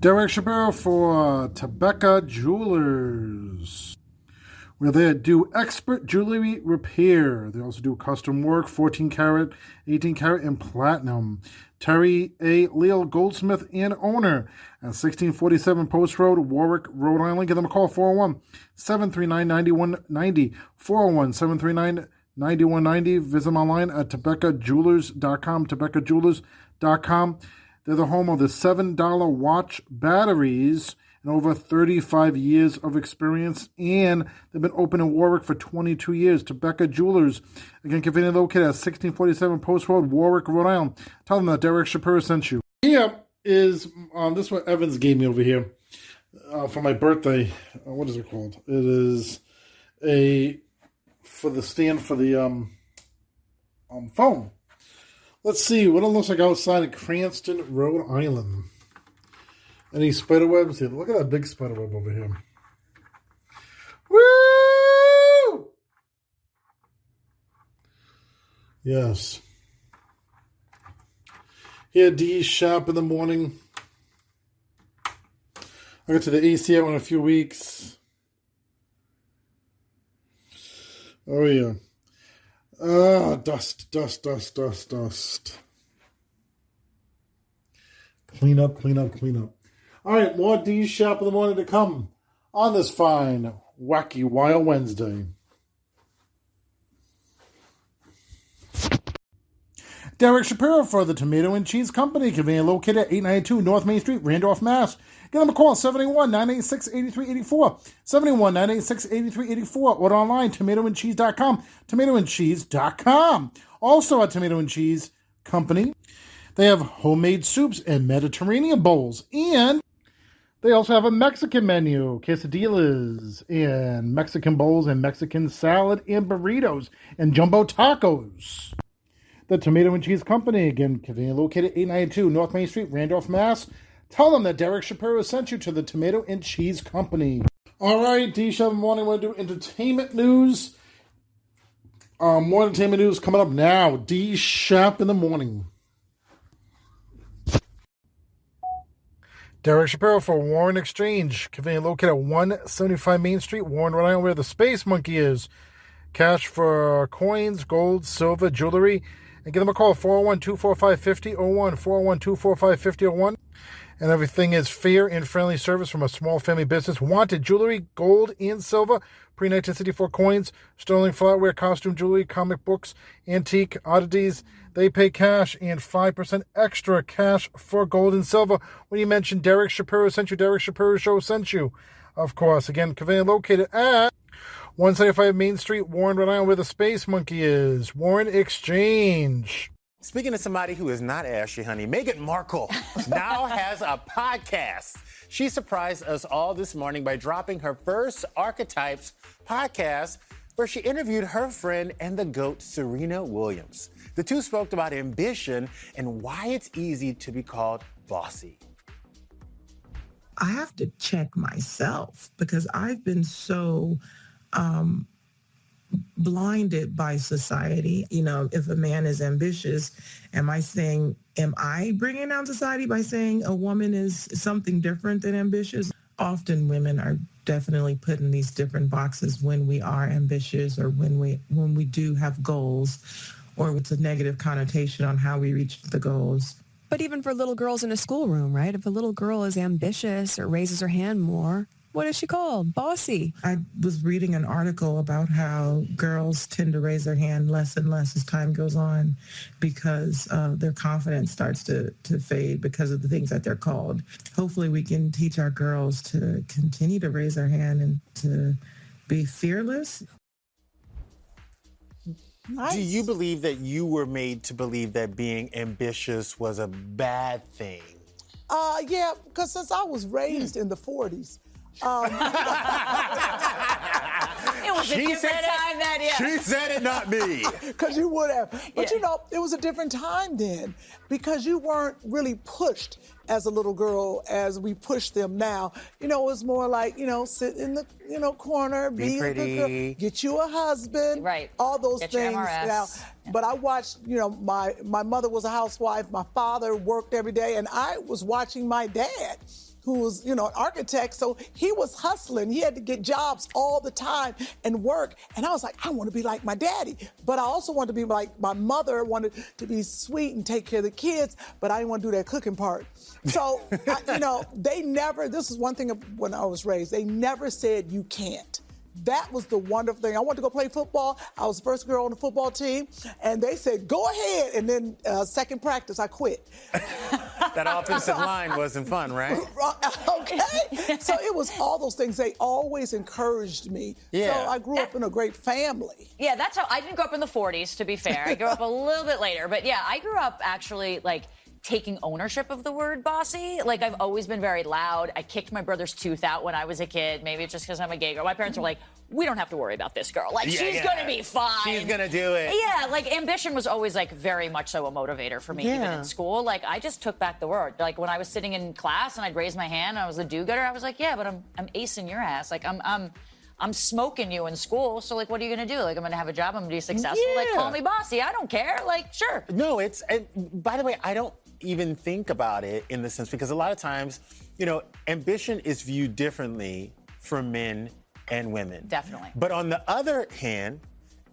Derek Shapiro for Tebecca Jewelers. Where they do expert jewelry repair. They also do custom work, 14 karat, 18 karat, and platinum. Terry A. Leal Goldsmith and owner at 1647 Post Road, Warwick, Rhode Island. Give them a call 401 739 9190. 401 739 9190. Visit them online at TebeccaJewelers.com. TebeccaJewelers.com. They're the home of the $7 watch batteries and over 35 years of experience. And they've been open in Warwick for 22 years. Tebecca Jewelers. Again, conveniently located at 1647 Post Road, Warwick, Rhode Island. Tell them that Derek Shapiro sent you. Here is, um, this is what Evans gave me over here uh, for my birthday. Uh, what is it called? It is a, for the stand for the um, um phone. Let's see what it looks like outside of Cranston, Rhode Island. Any spider webs? Here, look at that big spider web over here. Woo! Yes. Here, D shop in the morning. I got to the ACM in a few weeks. Oh yeah. Ah, dust, dust, dust, dust, dust. Clean up, clean up, clean up. All right, more D Shop in the morning to come on this fine, wacky, wild Wednesday. Derek Shapiro for the Tomato and Cheese Company, conveniently located at 892 North Main Street, Randolph, Mass. Give them a call, 781 986 8384. 781 986 8384. Order online, tomatoandcheese.com. Tomatoandcheese.com. Also at Tomato and Cheese Company, they have homemade soups and Mediterranean bowls. And they also have a Mexican menu, quesadillas and Mexican bowls and Mexican salad and burritos and jumbo tacos. The Tomato and Cheese Company, again, located 892 North Main Street, Randolph, Mass. Tell them that Derek Shapiro sent you to the Tomato and Cheese Company. All right, D7 Morning, we're going to do entertainment news. Um, more entertainment news coming up now. D Shop in the morning. Derek Shapiro for Warren Exchange, conveniently located at 175 Main Street, Warren, Rhode Island, where the Space Monkey is. Cash for coins, gold, silver, jewelry. And give them a call, 401 245 5001, 401 245 5001. And everything is fair and friendly service from a small family business. Wanted jewelry, gold and silver, pre 1964 coins, sterling flatware, costume jewelry, comic books, antique oddities. They pay cash and 5% extra cash for gold and silver. When you mention Derek Shapiro sent you, Derek Shapiro Show sent you. Of course, again, conveniently located at 175 Main Street, Warren, Rhode Island, where the Space Monkey is. Warren Exchange. Speaking of somebody who is not ashy, honey, Meghan Markle now has a podcast. She surprised us all this morning by dropping her first Archetypes podcast, where she interviewed her friend and the GOAT, Serena Williams. The two spoke about ambition and why it's easy to be called bossy. I have to check myself because I've been so um, blinded by society. You know, if a man is ambitious, am I saying, am I bringing down society by saying a woman is something different than ambitious? Often women are definitely put in these different boxes when we are ambitious or when we when we do have goals or it's a negative connotation on how we reach the goals. But even for little girls in a schoolroom, right? If a little girl is ambitious or raises her hand more, what is she called? Bossy. I was reading an article about how girls tend to raise their hand less and less as time goes on because uh, their confidence starts to, to fade because of the things that they're called. Hopefully we can teach our girls to continue to raise their hand and to be fearless. Do you believe that you were made to believe that being ambitious was a bad thing? Uh, yeah, because since I was raised in the 40s, um, It was a She different said it. time then, yeah. She said it, not me. Because you would have. But you know, it was a different time then because you weren't really pushed as a little girl as we push them now. You know, it was more like, you know, sit in the, you know, corner, Be be, a good girl, pretty. get you a husband. Right. All those Get your things. MRS. Now, but I watched, you know, my my mother was a housewife, my father worked every day, and I was watching my dad who was, you know, an architect. So he was hustling. He had to get jobs all the time and work. And I was like, I want to be like my daddy. But I also wanted to be like my mother, wanted to be sweet and take care of the kids, but I didn't want to do that cooking part. So, I, you know, they never, this is one thing of when I was raised, they never said you can't. That was the wonderful thing. I wanted to go play football. I was the first girl on the football team, and they said, "Go ahead." And then uh, second practice, I quit. That offensive line wasn't fun, right? okay. So it was all those things. They always encouraged me. Yeah. So I grew up in a great family. Yeah, that's how I didn't grow up in the 40s, to be fair. I grew up a little bit later. But yeah, I grew up actually like taking ownership of the word bossy. Like I've always been very loud. I kicked my brother's tooth out when I was a kid. Maybe it's just because I'm a gay girl. My parents were like, we don't have to worry about this girl. Like Yeah, she's yeah. gonna be fine. She's gonna do it. Yeah, like ambition was always like very much so a motivator for me, even Yeah. in school. Like I just took back the word. Like when I was sitting in class and I'd raise my hand and I was a do-gooder, I was like, yeah, but I'm I'm acing your ass. Like I'm I'm I'm smoking you in school. So like, what are you gonna do? Like I'm gonna have a job. I'm gonna be successful. Yeah. Like call me bossy. I don't care. Like sure. No, it's and by the way, I don't even think about it in the sense because a lot of times, you know, ambition is viewed differently for men and women. Definitely. But on the other hand,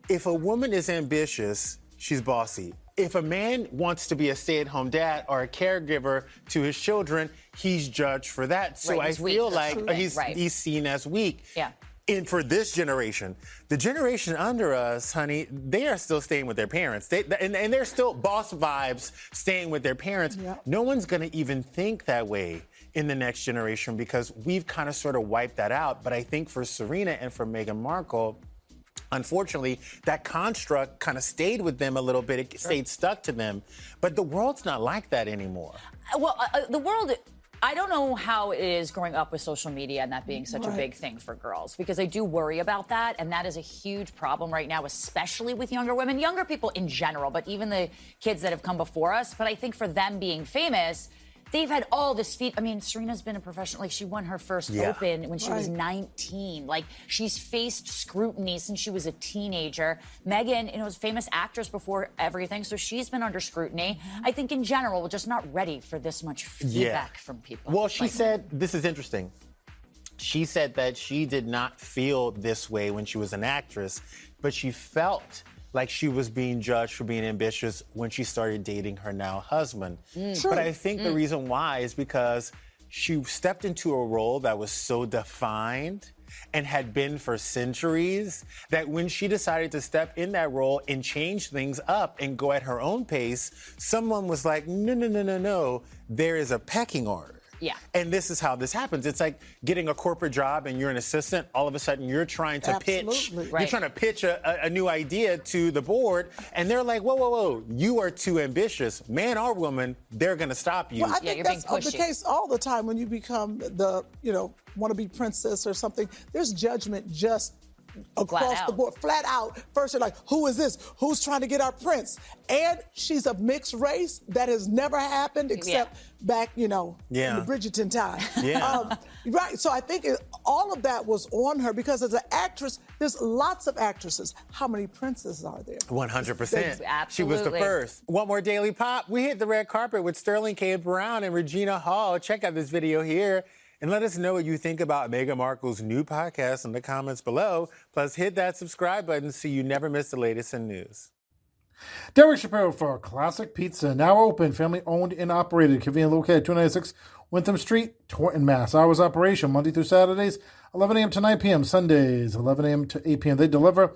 if a woman is ambitious, she's bossy. If a man wants to be a stay-at-home dad or a caregiver to his children, he's judged for that. So Right, I he's weak. feel like he's Right. he's seen as weak. Yeah. And for this generation, the generation under us, honey, they are still staying with their parents. They, and, and they're still boss vibes staying with their parents. No one's going to even think that way in the next generation because we've kind of sort of wiped that out. But I think for Serena and for Meghan Markle, unfortunately, that construct kind of stayed with them a little bit. It stayed stuck to them. But the world's not like that anymore. Uh, Well, uh, uh, the world. I don't know how it is growing up with social media and that being such a big thing for girls because I do worry about that. And that is a huge problem right now, especially with younger women, younger people in general, but even the kids that have come before us. But I think for them being famous, they've had all this feat. I mean, Serena's been a professional. Like, she won her first Yeah. Open when she was 19. Like, she's faced scrutiny since she was a teenager. Meghan, you know, was a famous actress before everything, so she's been under scrutiny. I think in general, we're just not ready for this much feedback from people. Well, she Like- said, this is interesting. She said that she did not feel this way when she was an actress, but she felt like she was being judged for being ambitious when she started dating her now husband. Mm. But I think the Mm. reason why is because she stepped into a role that was so defined and had been for centuries that when she decided to step in that role and change things up and go at her own pace, someone was like, no, no, no, no, no, there is a pecking order. Yeah. And this is how this happens. It's like getting a corporate job and you're an assistant. All of a sudden, you're trying to pitch. Absolutely. You're trying to pitch a, a, a new idea to the board, and they're like, "Whoa, whoa, whoa! You are too ambitious, man or woman. They're going to stop you." Well, I think that's the case all the time when you become the, you know, want to be princess or something. There's judgment just across the board, flat out. First, you're like, who is this? Who's trying to get our prince? And she's of mixed race. That has never happened except back, you know, Yeah. in the Bridgerton time. Yeah. Um, right. So I think it, all of that was on her because as an actress, there's lots of actresses. How many princes are there? 100%. She was the first. One more Daily Pop. We hit the red carpet with Sterling K. Brown and Regina Hall. Check out this video here and let us know what you think about Meghan Markle's new podcast in the comments below. Plus, hit that subscribe button so you never miss the latest in news. Derek Shapiro for Classic Pizza, now open, family owned and operated, conveniently located at 296 Winthrop Street, Taunton, Mass. Hours operation Monday through Saturdays, 11 a.m. to 9 p.m. Sundays, 11 a.m. to 8 p.m. They deliver.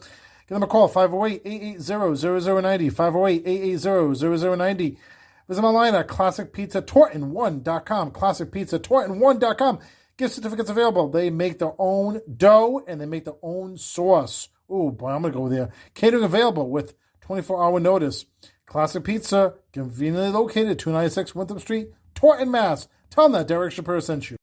Give them a call 508-880-0090, 508-880-0090. Visit them online at classicpizzataunton1.com, classicpizzataunton1.com. Gift certificates available. They make their own dough and they make their own sauce. Oh boy, I'm gonna go there. Catering available with 24 hour notice. Classic Pizza, conveniently located 296 Winthrop Street, Taunton, Mass. Tell them that Derek Shapiro sent you.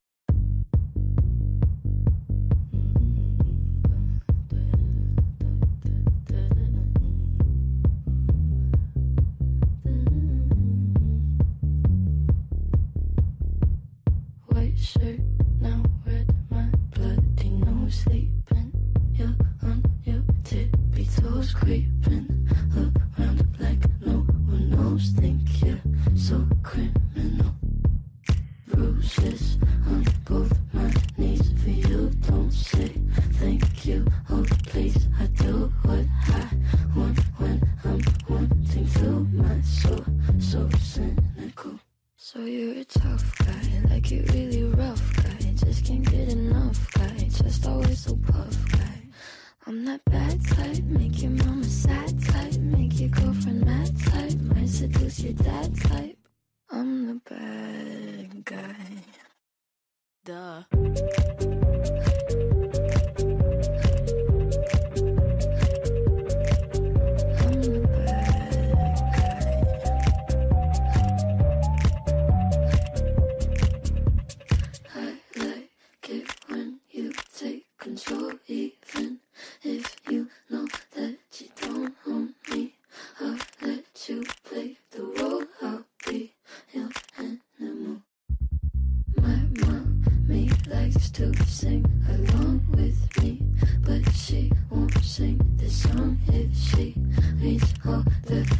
The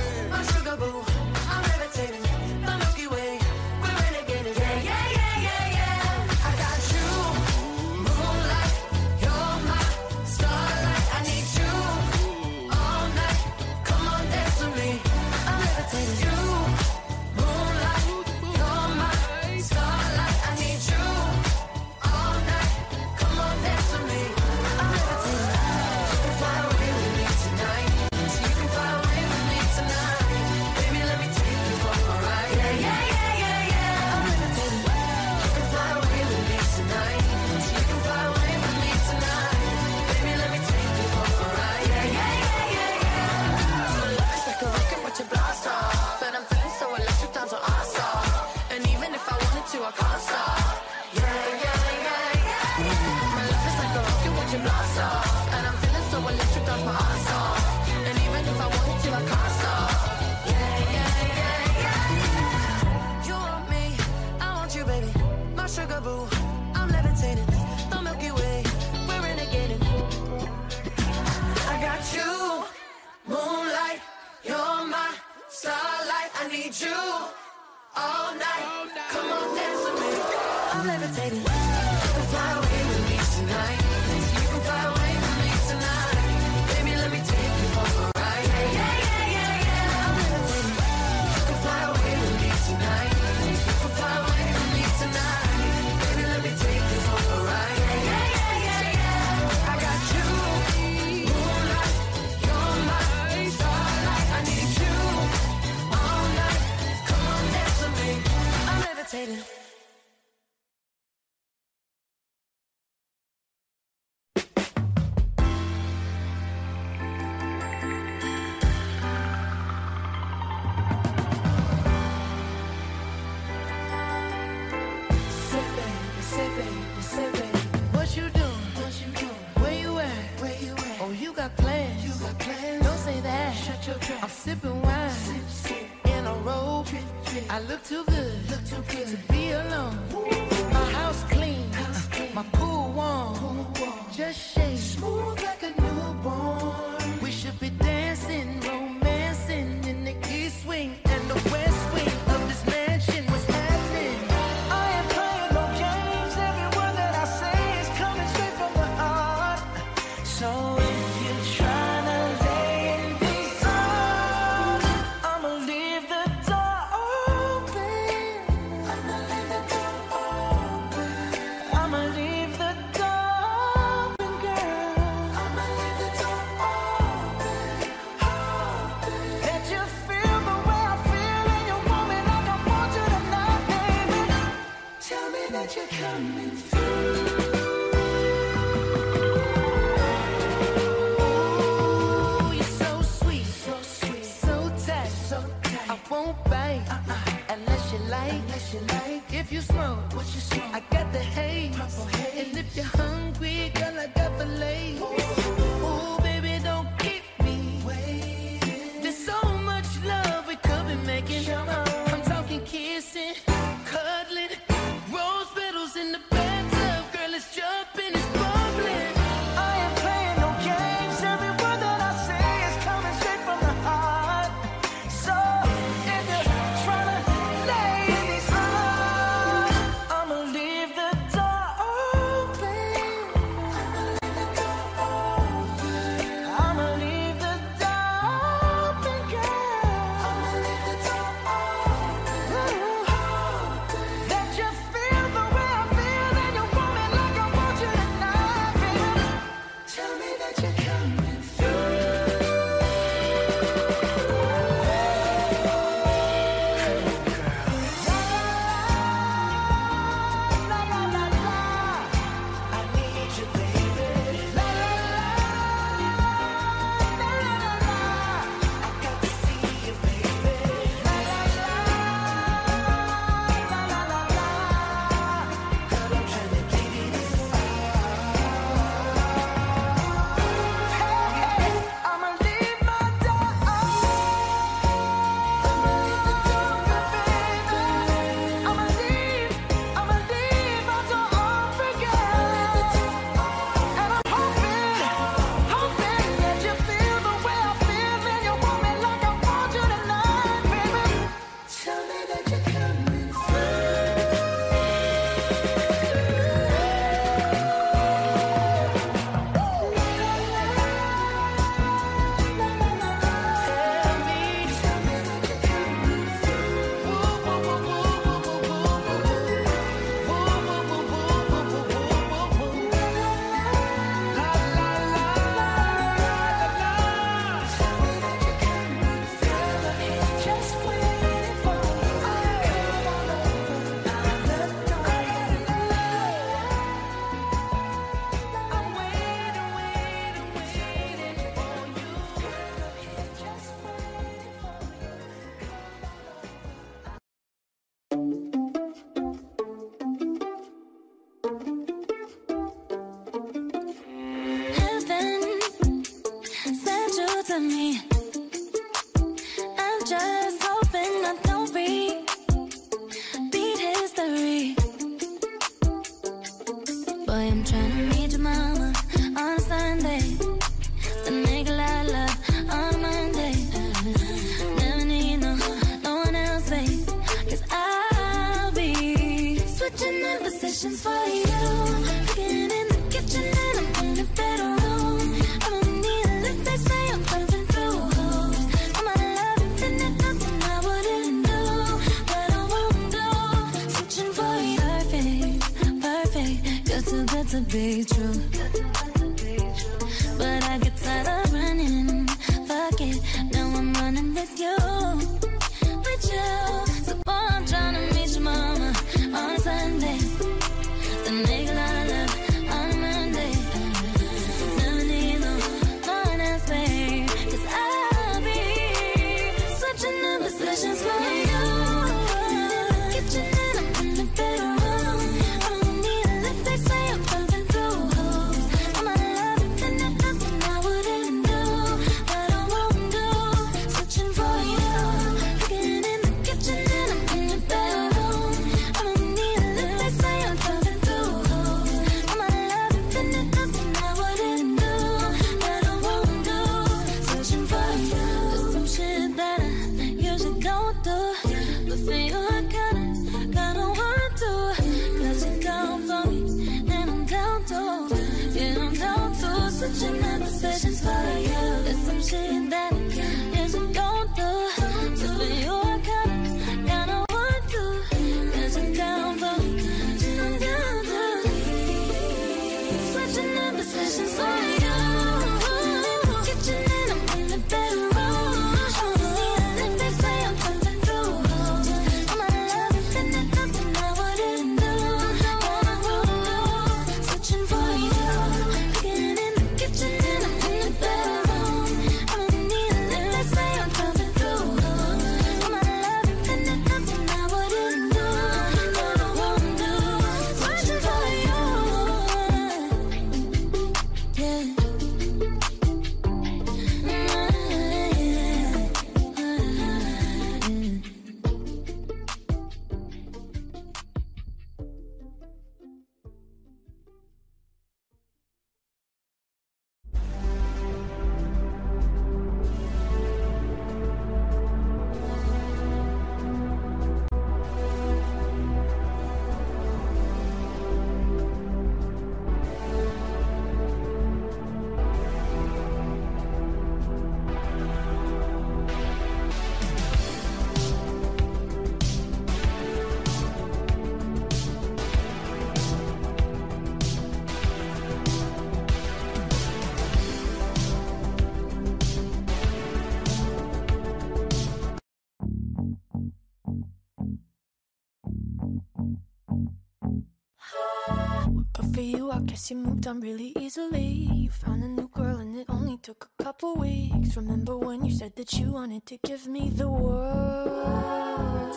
guess you moved on really easily. You found a new girl and it only took a couple weeks. Remember when you said that you wanted to give me the world?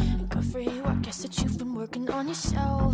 And good for you, I guess that you've been working on yourself.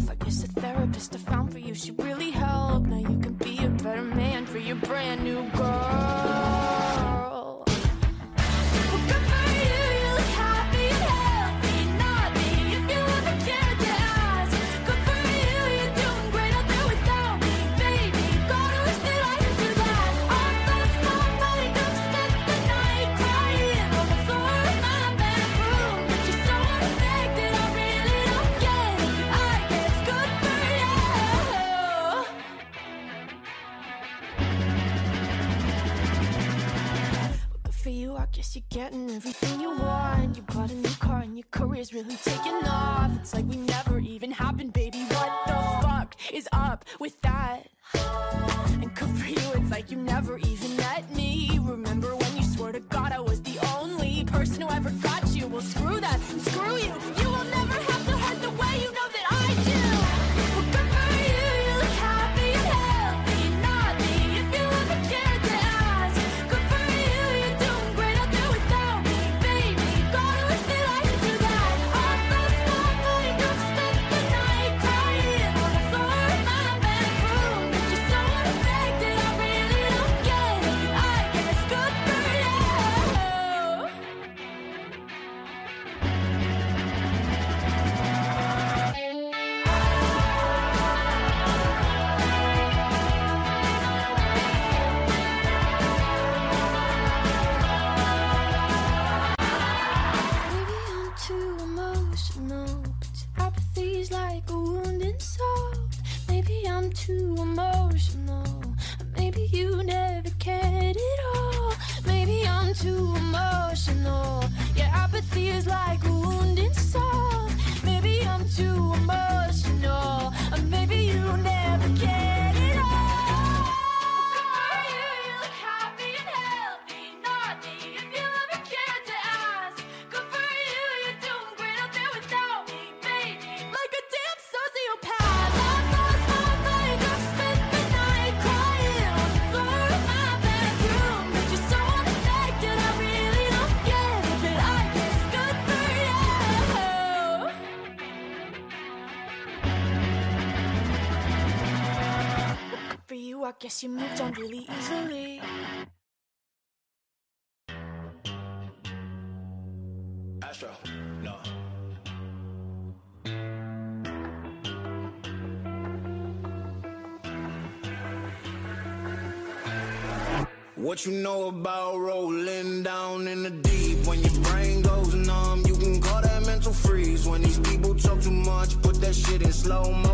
What you know about rolling down in the deep? When your brain goes numb, you can call that mental freeze. When these people talk too much, put that shit in slow motion.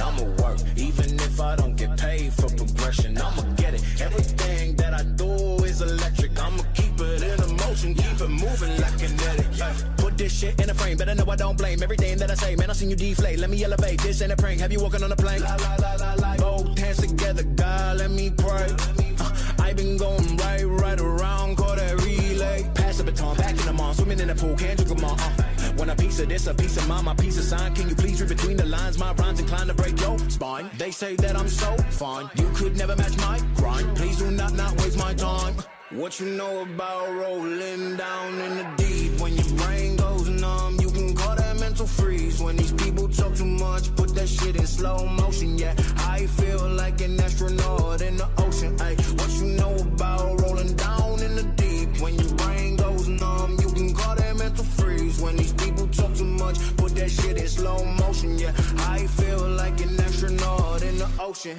I'ma work, even if I don't get paid for progression. I'ma get it. Everything that I do is electric. I'ma keep it in a motion, keep it moving like kinetic. Put this shit in a frame, better know I don't blame everything that I say. Man, I seen you deflate. Let me elevate. This ain't a prank. Have you walking on a plane? La la la la la. Both hands together, God, let me pray. Uh, I been going right, right around, call that relay. Pass the baton, back in the mall, swimming in the pool, can't drink them all. Uh. When a piece of this, a piece of mine, my piece of sign. Can you please read between the lines? My rhymes inclined to break your spine. They say that I'm so fine. You could never match my grind. Please do not not waste my time. What you know about rolling down in the deep? When your brain goes numb, you can call that mental freeze. When these people talk too much, put that shit in slow motion. Yeah, I feel like an astronaut in the ocean. Ay, what you know about rolling down? When your brain goes numb, you can call that mental freeze. When these people talk too much, put that shit in slow motion. Yeah, I feel like an astronaut in the ocean.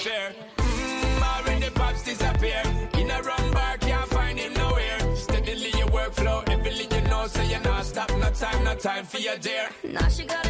atmosphere. Mmm, already pops disappear. In a wrong bar, can't find him nowhere. Steadily your workflow, everything you know, so you're not stop. No time, no time for your dear. Now she got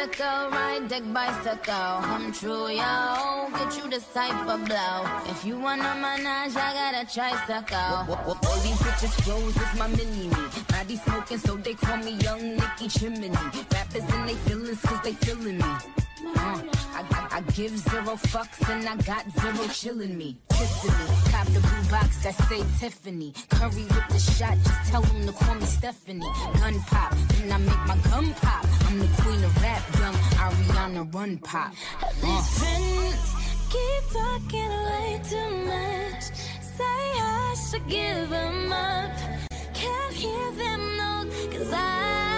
bicycle, ride deck bicycle. Come true, yo. Get you the type of blow. If you want a menage, I got a tricycle. All these bitches clothes with my mini me. Body smoking, so they call me Young Nicki Chimney. Rappers and they feelings, cause they feeling me. Uh. Give zero fucks and I got zero chillin' me, kissing me. Cop the blue box that say Tiffany. Curry with the shot, just tell them to call me Stephanie. Gun pop, then I make my gun pop. I'm the queen of rap, young Ariana Run Pop. These uh. friends keep talking way too much. Say I should give them up. Can't hear them, no, cause I.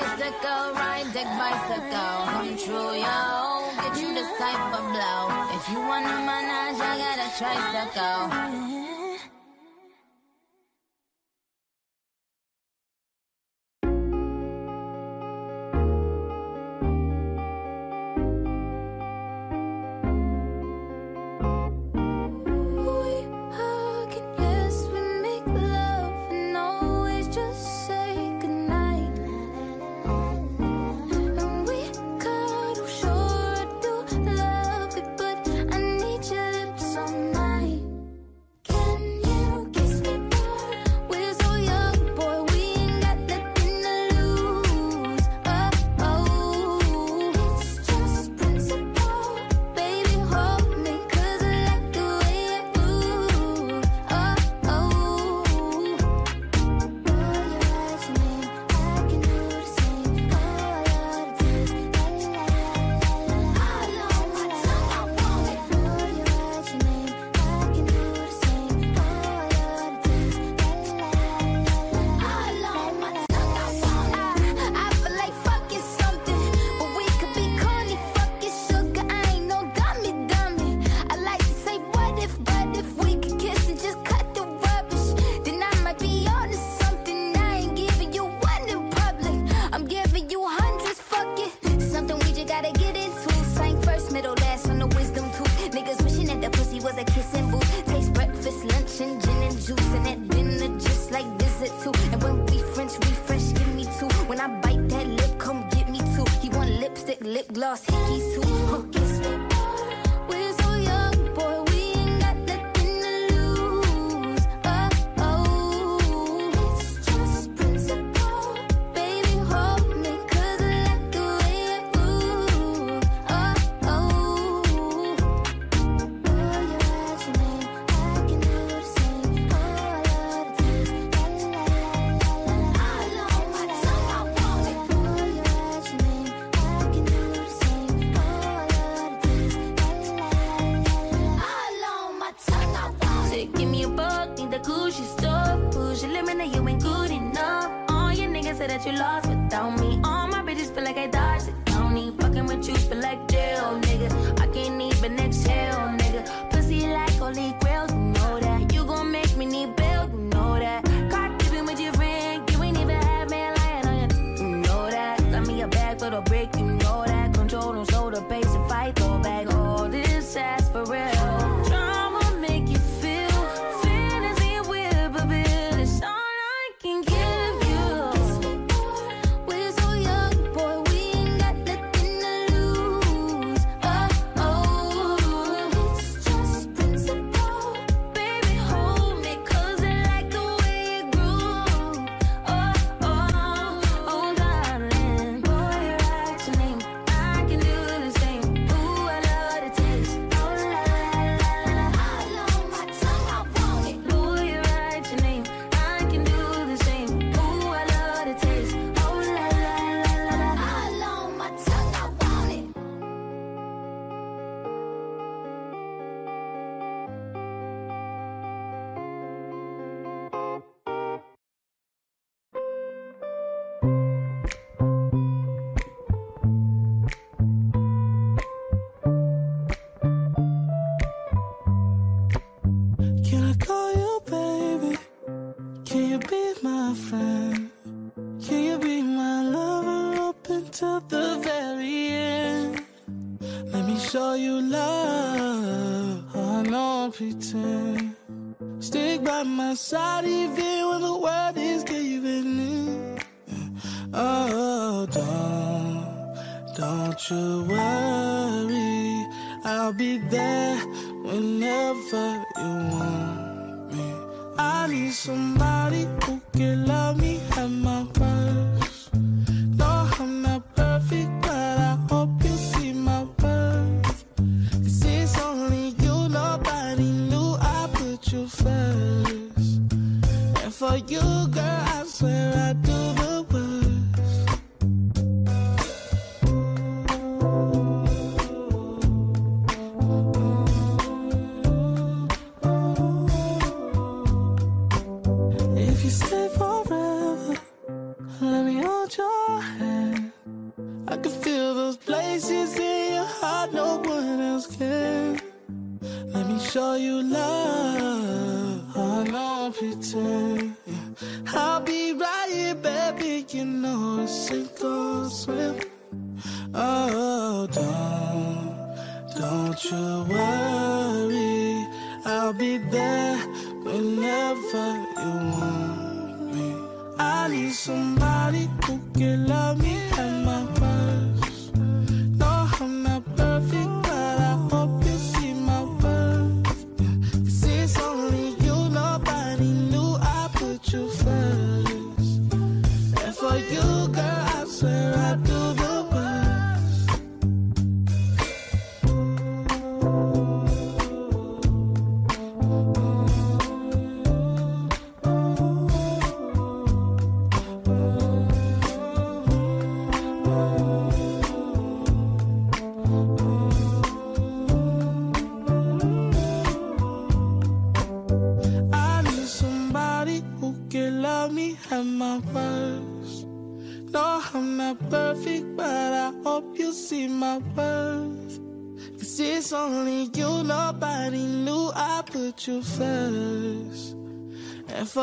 bicycle, ride dick bicycle. Control yo, get you the type of blow. If you want a manage, I got a tricycle.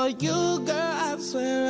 You, girl, I swear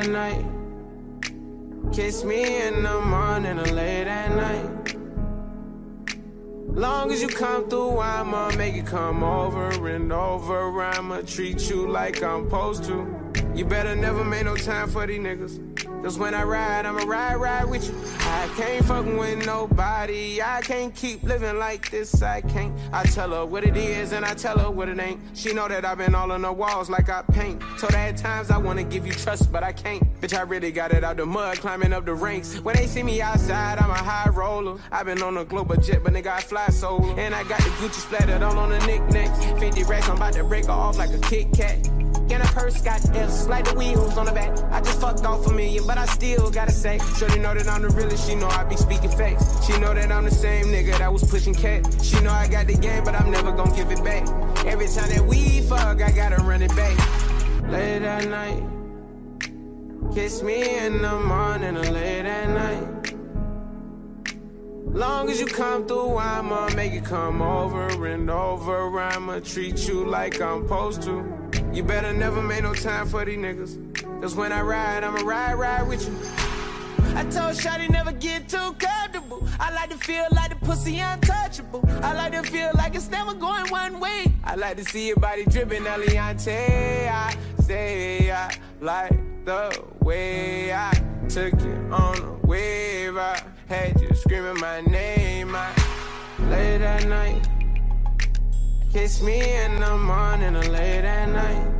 at night. Kiss me in the morning or late at night. Long as you come through, I'ma make you come over and over. I'ma treat you like I'm supposed to. You better never make no time for these niggas. Cause when I ride, I'ma ride, ride with you. I can't fucking with nobody. I can't keep living like this. I can't. I tell her what it is and I tell her what it ain't. She know that I've been all on the walls like I paint. Told her at times I wanna give you trust, but I can't. Bitch, I really got it out the mud, climbing up the ranks. When they see me outside, I'm a high roller. I've been on a global jet, but nigga, I fly solo. And I got the Gucci splattered all on the knickknacks. 50 racks, I'm about to break her off like a Kit Kat. and her purse got F's, like the wheels on the back. Fucked off a million, but I still gotta say, Shorty know that I'm the realest. She know I be speaking facts. She know that I'm the same nigga that was pushing cat. She know I got the game, but I'm never gonna give it back. Every time that we fuck, I gotta run it back. Late at night, kiss me in the morning or late at night. Long as you come through, I'ma make it come over and over. I'ma treat you like I'm supposed to. You better never make no time for these niggas. Cause when I ride, I'ma ride, ride with you. I told Shotty never get too comfortable. I like to feel like the pussy untouchable. I like to feel like it's never going one way. I like to see your body dripping, Eliante. I say I like the way I took you on a wave. I had you screaming my name. I late at night. Kiss me in the morning or late at night.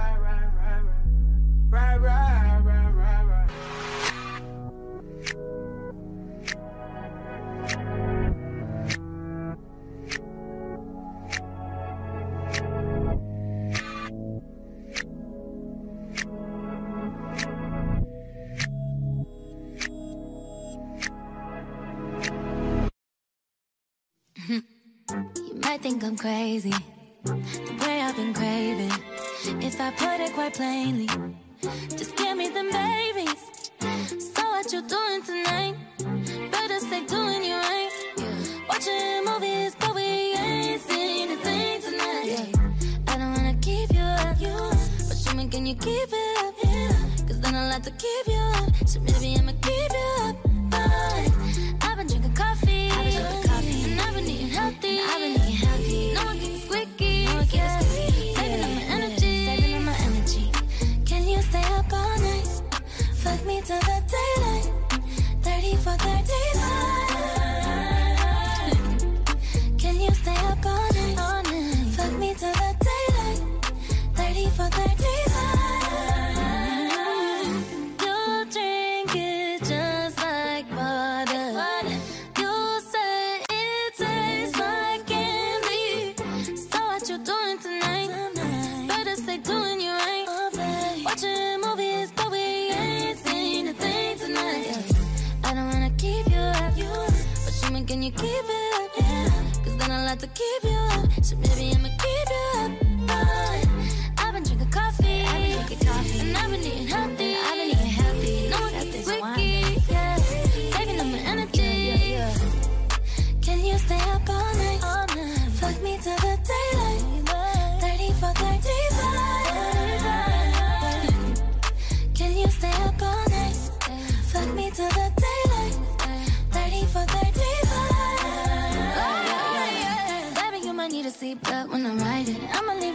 You might think I'm crazy, the way I've been craving. If I put it quite plainly, just give me them babies. So what you doing tonight? Better stay doing you right. Watching movies, but we ain't seen a thing tonight. I don't wanna keep you up, but show me can you keep it up? Cause then I'll have to keep you up. So maybe I'ma keep you up. Fine. to the daylight.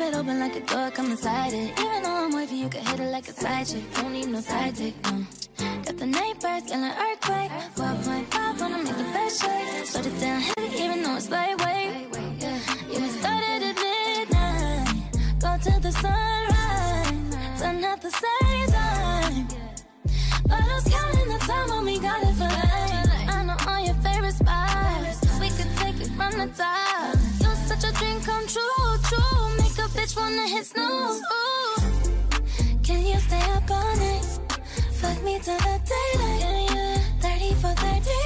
It open like a door, come inside it. Even though I'm wavy, you can hit it like a side chick. Don't need no side dick, no. Got the night birds, an earthquake. 4.5 wanna make the best shake. Slow it down heavy, even though it's lightweight. We started at midnight. Go till the sunrise. Done at the same time. But I was counting the time when we got it for life. I know all your favorite spots. We could take it from the top. You're such a dream come true, true. Bitch wanna hit snooze. Ooh. Can you stay up all night? Fuck me till the daylight. 30 for 30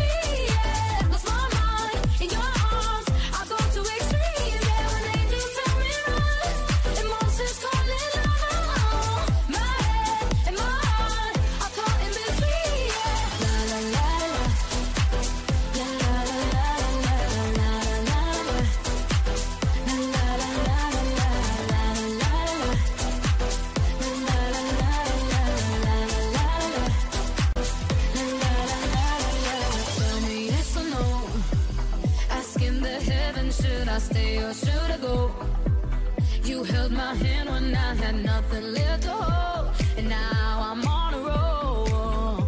Hand when I had nothing left to hold, and now I'm on a roll.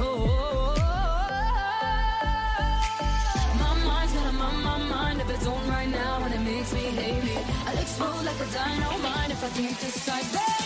Oh, my mind's got a my, my mind of its own right now, and it makes me hate me. I'll explode like a dynamite if I can't decide, baby.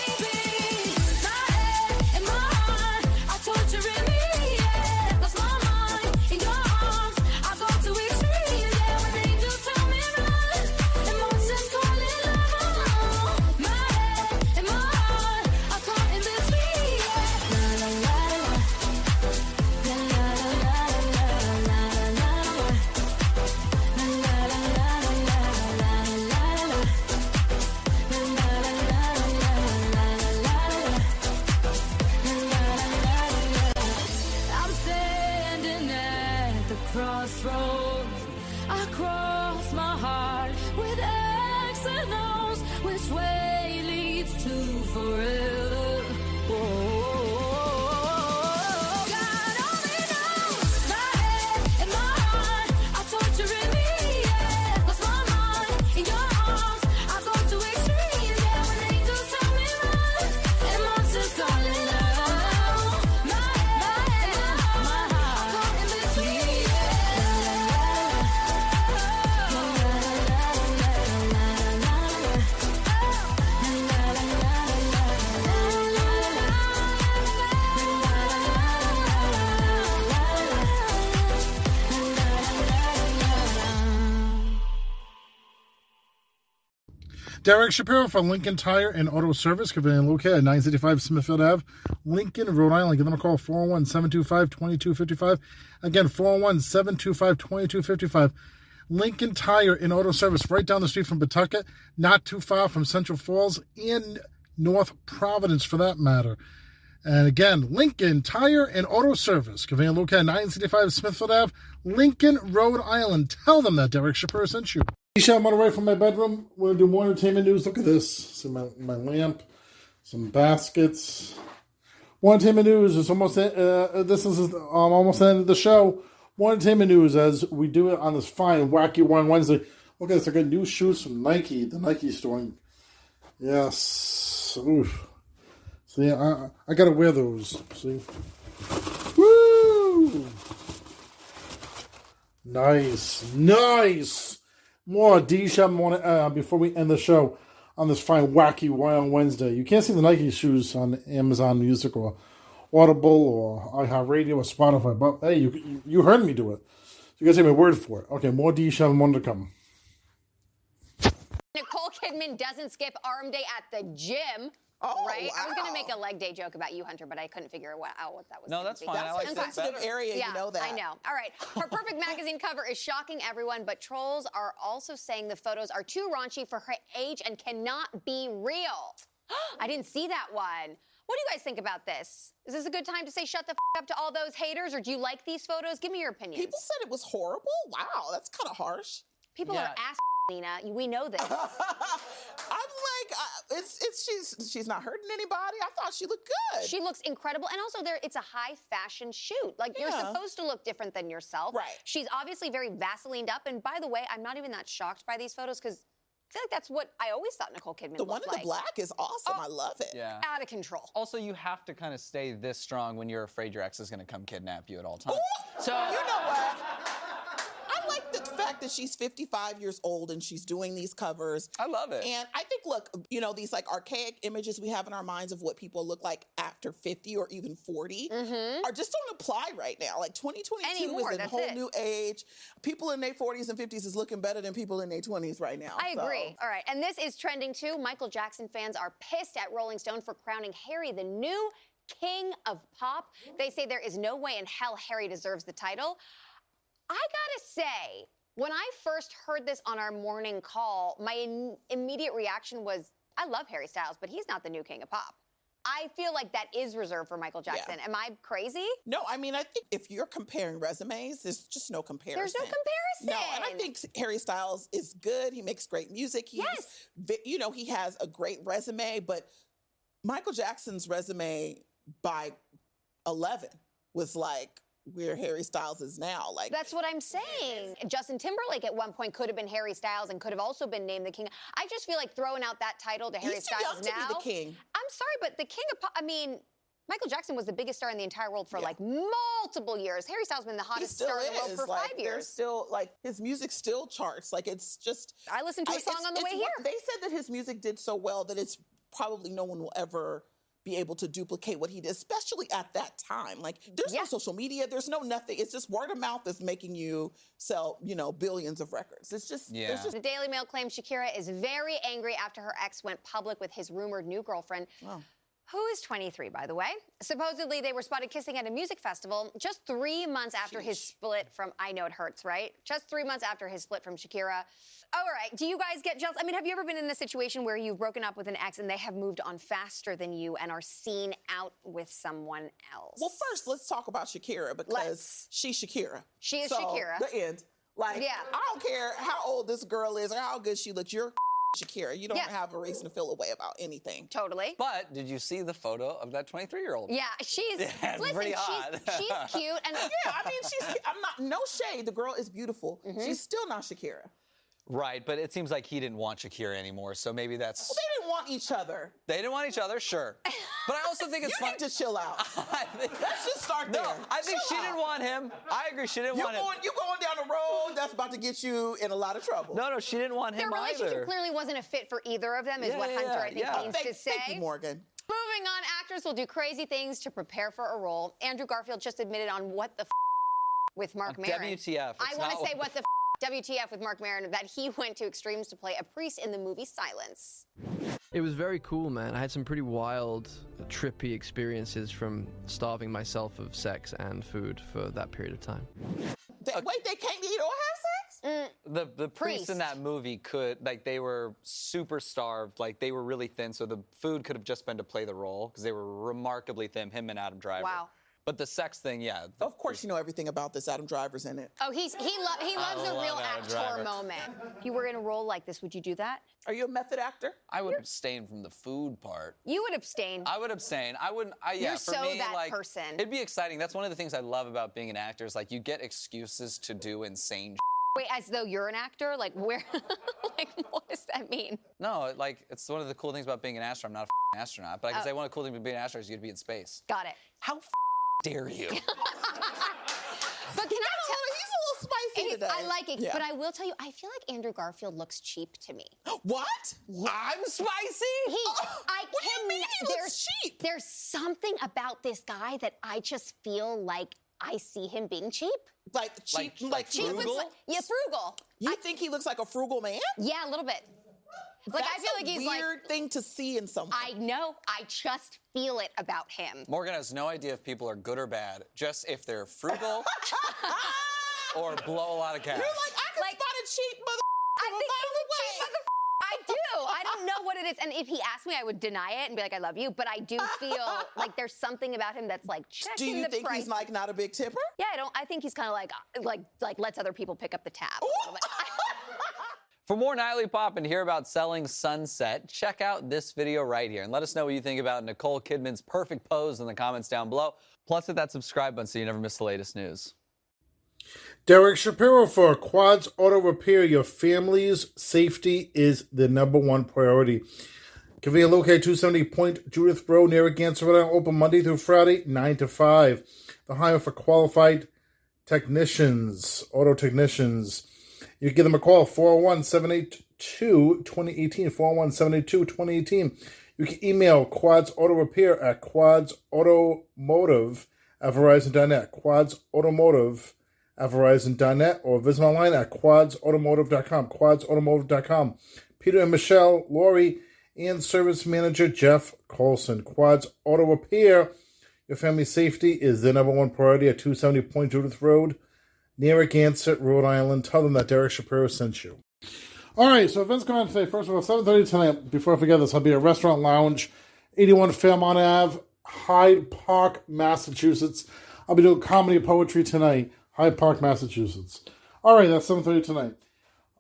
Derek Shapiro from Lincoln Tire and Auto Service, convenient located at 965 Smithfield Ave, Lincoln, Rhode Island. Give them a call, 401 725 2255. Again, 401 725 2255. Lincoln Tire and Auto Service, right down the street from Pawtucket, not too far from Central Falls and North Providence for that matter. And again, Lincoln Tire and Auto Service, convenient located at 965 Smithfield Ave, Lincoln, Rhode Island. Tell them that Derek Shapiro sent you. Isha, I'm on the way from my bedroom. We're gonna do more entertainment news. Look at this. See my, my lamp, some baskets. More entertainment news. It's almost uh, this is um, almost the end of the show. More entertainment news as we do it on this fine wacky one Wednesday. Look at this. I got new shoes from Nike, the Nike store. Yes. Oof. See, I I gotta wear those. See. Woo! Nice, nice. More Shop morning uh, before we end the show on this fine wacky wild Wednesday. You can't see the Nike shoes on Amazon Music or Audible or iHeartRadio or Spotify, but hey, you you, heard me do it. You guys take my word for it. Okay, more Shop more to come. Nicole Kidman doesn't skip arm day at the gym. Oh, right? I was gonna make a leg day joke about you, Hunter, but I couldn't figure out what that was. No, gonna that's be. fine. I like Okay. that Sensitive better. area, you yeah, know that. I know. All right. Her perfect magazine cover is shocking everyone, but trolls are also saying the photos are too raunchy for her age and cannot be real. I didn't see that one. What do you guys think about this? Is this a good time to say shut the f- up to all those haters, or do you like these photos? Give me your opinion. People said it was horrible. Wow, that's kind of harsh. People Yeah. are ass, Lena. We know this. I'm like, uh, it's it's she's she's not hurting anybody. I thought she looked good. She looks incredible, and also there it's a high fashion shoot. Like you're supposed to look different than yourself. Right. She's obviously very Vaselined up, and by the way, I'm not even that shocked by these photos because I feel like that's what I always thought Nicole Kidman The looked one in like. the black is awesome. I love it. Yeah. Out of control. Also, you have to kind of stay this strong when you're afraid your ex is going to come kidnap you at all times. So you know what? I like the fact fact that she's 55 years old and she's doing these covers. I love it. And I think, look, you know, these like archaic images we have in our minds of what people look like after 50 or even 40 mm-hmm. are just don't apply right now. Like 2022 Anymore, is a whole it. new age. People in their 40s and 50s is looking better than people in their 20s right now. I so. agree. All right, and this is trending too. Michael Jackson fans are pissed at Rolling Stone for crowning Harry the new king of pop. They say there is no way in hell Harry deserves the title. I gotta say, when I first heard this on our morning call, my in- immediate reaction was, I love Harry Styles, but he's not the new king of pop. I feel like that is reserved for Michael Jackson. Am I crazy? No, I mean, I think if you're comparing resumes, there's just no comparison. There's no comparison. No, and I think Harry Styles is good. He makes great music. He's, yes. You know, he has a great resume, but Michael Jackson's resume by 11 was like where Harry Styles is now. Like, That's what I'm saying. Justin Timberlake at one point could have been Harry Styles and could have also been named the king. I just feel like throwing out that title to Harry He's too Styles young to be now. the king. I'm sorry, but the king of pop. I mean. Michael Jackson was the biggest star in the entire world for like multiple years. Harry Styles been the he hottest star in the world for like, five years. still like his music still charts. Like it's just. I listened to a I- song on the way here. They said that his music did so well that it's probably no one will ever be able to duplicate what he did, especially at that time. Like there's no social media, there's no nothing. It's just word of mouth that's making you sell, you know, billions of records. It's just there's just The Daily Mail claims Shakira is very angry after her ex went public with his rumored new girlfriend. Who is 23, by the way? Supposedly, they were spotted kissing at a music festival just three months after his split from. I know it hurts, right? Just three months after his split from Shakira. All right. Do you guys get jealous? I mean, have you ever been in a situation where you've broken up with an ex and they have moved on faster than you and are seen out with someone else? Well, first let's talk about Shakira because she's Shakira. She is So, Shakira. The end. Like, Yeah. I don't care how old this girl is or how good she looks. You're Shakira. You don't Yeah. have a reason to feel a way about anything. Totally. But did you see the photo of that 23 year old? Yeah, she's. Yeah, it's listen, pretty she's, hot. she's cute and yeah, I mean, she's. I'm not. No shade. The girl is beautiful. Mm-hmm. She's still not Shakira. Right, but it seems like he didn't want Shakira anymore, so maybe that's. Well, they didn't want each other. They didn't want each other, sure. But I also think it's You fun. need to chill out. Let's just start No, there. I think Chill she didn't want him. I agree, she didn't You're want him. You going, you going down a road that's about to get you in a lot of trouble. No, no, she didn't want Their him relationship either. clearly wasn't a fit for either of them, is Yeah, what yeah, Hunter, I think, yeah. means Thank- to say. thank you, Morgan. Moving on, actors will do crazy things to prepare for a role. Andrew Garfield just admitted on What the F with Mark On Maron. WTF, I want to say What What the F WTF with Marc Maron that he went to extremes to play a priest in the movie Silence. It was very cool, man. I had some pretty wild, trippy experiences from starving myself of sex and food for that period of time. They, wait, they can't eat or have sex? Mm. The the priests in that movie could like they were super starved, like they were really thin, so the food could have just been to play the role because they were remarkably thin. Him and Adam Driver. Wow. But the sex thing, yeah. Of course, you know everything about this. Adam Driver's in it. Oh, he's he lo- he loves a love real Adam actor Driver. moment. If you were in a role like this, would you do that? Are you a method actor? I would abstain from the food part. You would abstain. I would abstain. I wouldn't. I, yeah, You're for so me, that like, person. It'd be exciting. That's one of the things I love about being an actor. Is like you get excuses to do insane. Wait, as though you're an actor? Like where? like what does that mean? No, like it's one of the cool things about being an astronaut. I'm not a f***ing astronaut, but I can Oh. say one of the cool things about being an astronaut is you get to be in space. Got it. How f- dare you? But can I tell? Him he's a little spicy He's- today. I like it, Yeah. but I will tell you, I feel like Andrew Garfield looks cheap to me. What? I'm spicy. He, I what do you mean he looks cheap? There's something about this guy that I just feel like I see him being cheap. Like cheap, Like- like, like Cheap with frugal? s- yeah, frugal. You think he looks like a frugal man? Yeah, a little bit. Like That's I feel a like he's like weird thing to see in someone. I know. I just feel it about him. Morgan has no idea if people are good or bad, just if they're frugal or blow a lot of cash. You're like, I can Like- spot a cheap mother I from a think he's a cheap mother- I do. I don't know what it is. And if he asked me, I would deny it and be like, I love you. But I do feel like there's something about him that's like checking Do you the think price. he's like not a big tipper? yeah, I don't. I think he's kind of like, like, like lets other people pick up the tab. For more Nightly Pop and hear about selling Sunset, check out this video right here and let us know what you think about Nicole Kidman's perfect pose in the comments down below. Plus, hit that subscribe button so you never miss the latest news. Derek Shapiro for Quads Auto Repair. Your family's safety is the number one priority. Convenient located 270 Point Judith Road, Narragansett, Rhode Island. Open Monday through Friday, 9 to 5. The hire for qualified technicians, auto technicians. You can give them a call, 401 782 2018. 401 782 2018. You can email Quads Auto Repair at Quads Automotive at Verizon.net. Quads Automotive at Verizon.net or visit online at quadsautomotive.com. Quadsautomotive.com. Peter and Michelle, Lori, and Service Manager Jeff Colson. Quads Auto Repair. Your family safety is the number one priority at 270 Point Judith Road, Narragansett, Rhode Island. Tell them that Derek Shapiro sent you. All right, so events going on today. First of all, 7.30 tonight, before I forget this, I'll be at Restaurant Lounge, 81 Fairmont Ave, Hyde Park, Massachusetts. I'll be doing comedy poetry tonight, Hyde Park, Massachusetts. All right, that's 7.30 tonight.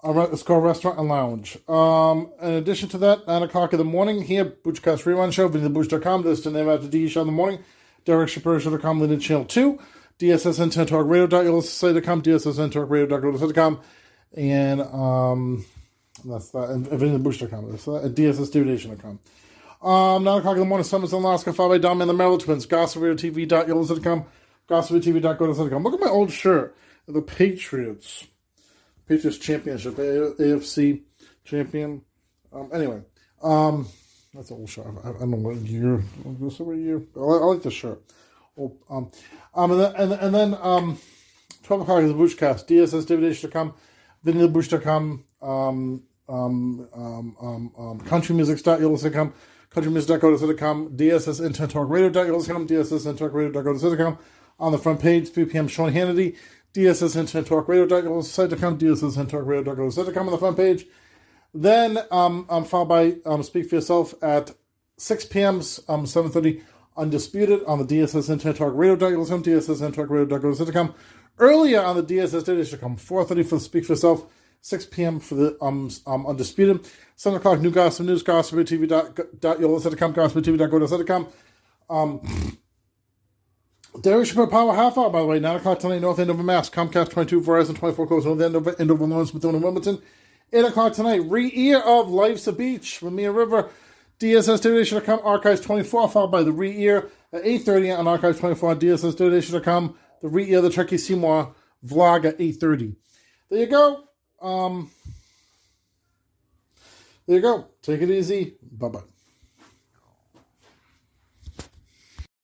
It's called Restaurant and Lounge. Um, in addition to that, 9 o'clock in the morning here, Booch Cast Rerun Show, visit VinnyTheBooch.com. This is the name after D Show in the morning. Derek Shapiro.com, Linden Channel 2. DSSN Talk Radio.com, DSSN and um, that's that, and VinnyTheBooch.com. That's that, and DSSDivination.com. Um, 9 o'clock in the morning, Summers in Alaska, followed by Dom and the Merrill Twins, GossipRadioTV.com, GossipTV.go.com. Look at my old shirt, the Patriots. Patriots Championship, AFC champion. Um, anyway, um, that's an old shirt. I, I don't know what year. What year? I, I like the shirt. Oh, um, um, and then, and, and then um, 12 o'clock is the Booch Cast, DSSDivination.com, VinnyTheBooch.com, um, um, um, um, um, countrymusic.com, countrymusic.go.com, DSSIntentTalkRadio.com, DSSIntentTalkRadio.go.com. On the front page, 3 p.m. Sean Hannity, DSSIntentTalkRadio.go.com, DSSIntentTalkRadio.go.com on the front page. Then um, um, followed by um, Speak for Yourself at 6 p.m. Um, 7.30 Undisputed on the DSS Internet Talk Radio.com, DSS Internet Talk Radio.com. Earlier on the DSS Data.com, 4.30 for Speak for Yourself, 6 p.m. for the um, um Undisputed. 7 o'clock, New Gossip News, GossipTV.com, GossipTV.go.com. Um, Derek Shapiro Power Half Hour, by the way, 9 o'clock tonight, North End of a Mass, Comcast 22, Verizon 24 Coast, North End of, end of Illinois, Smithfield, and Wilmington. 8 o'clock tonight, re-ear of Life's a Beach from Mia River, DSSDivination.com, Archives 24, followed by the re-ear at 8.30 on Archives 24 on DSSDivination.com, the re-ear the Turkey Seymour vlog at 8.30. There you go. Um, there you go. Take it easy. Bye-bye.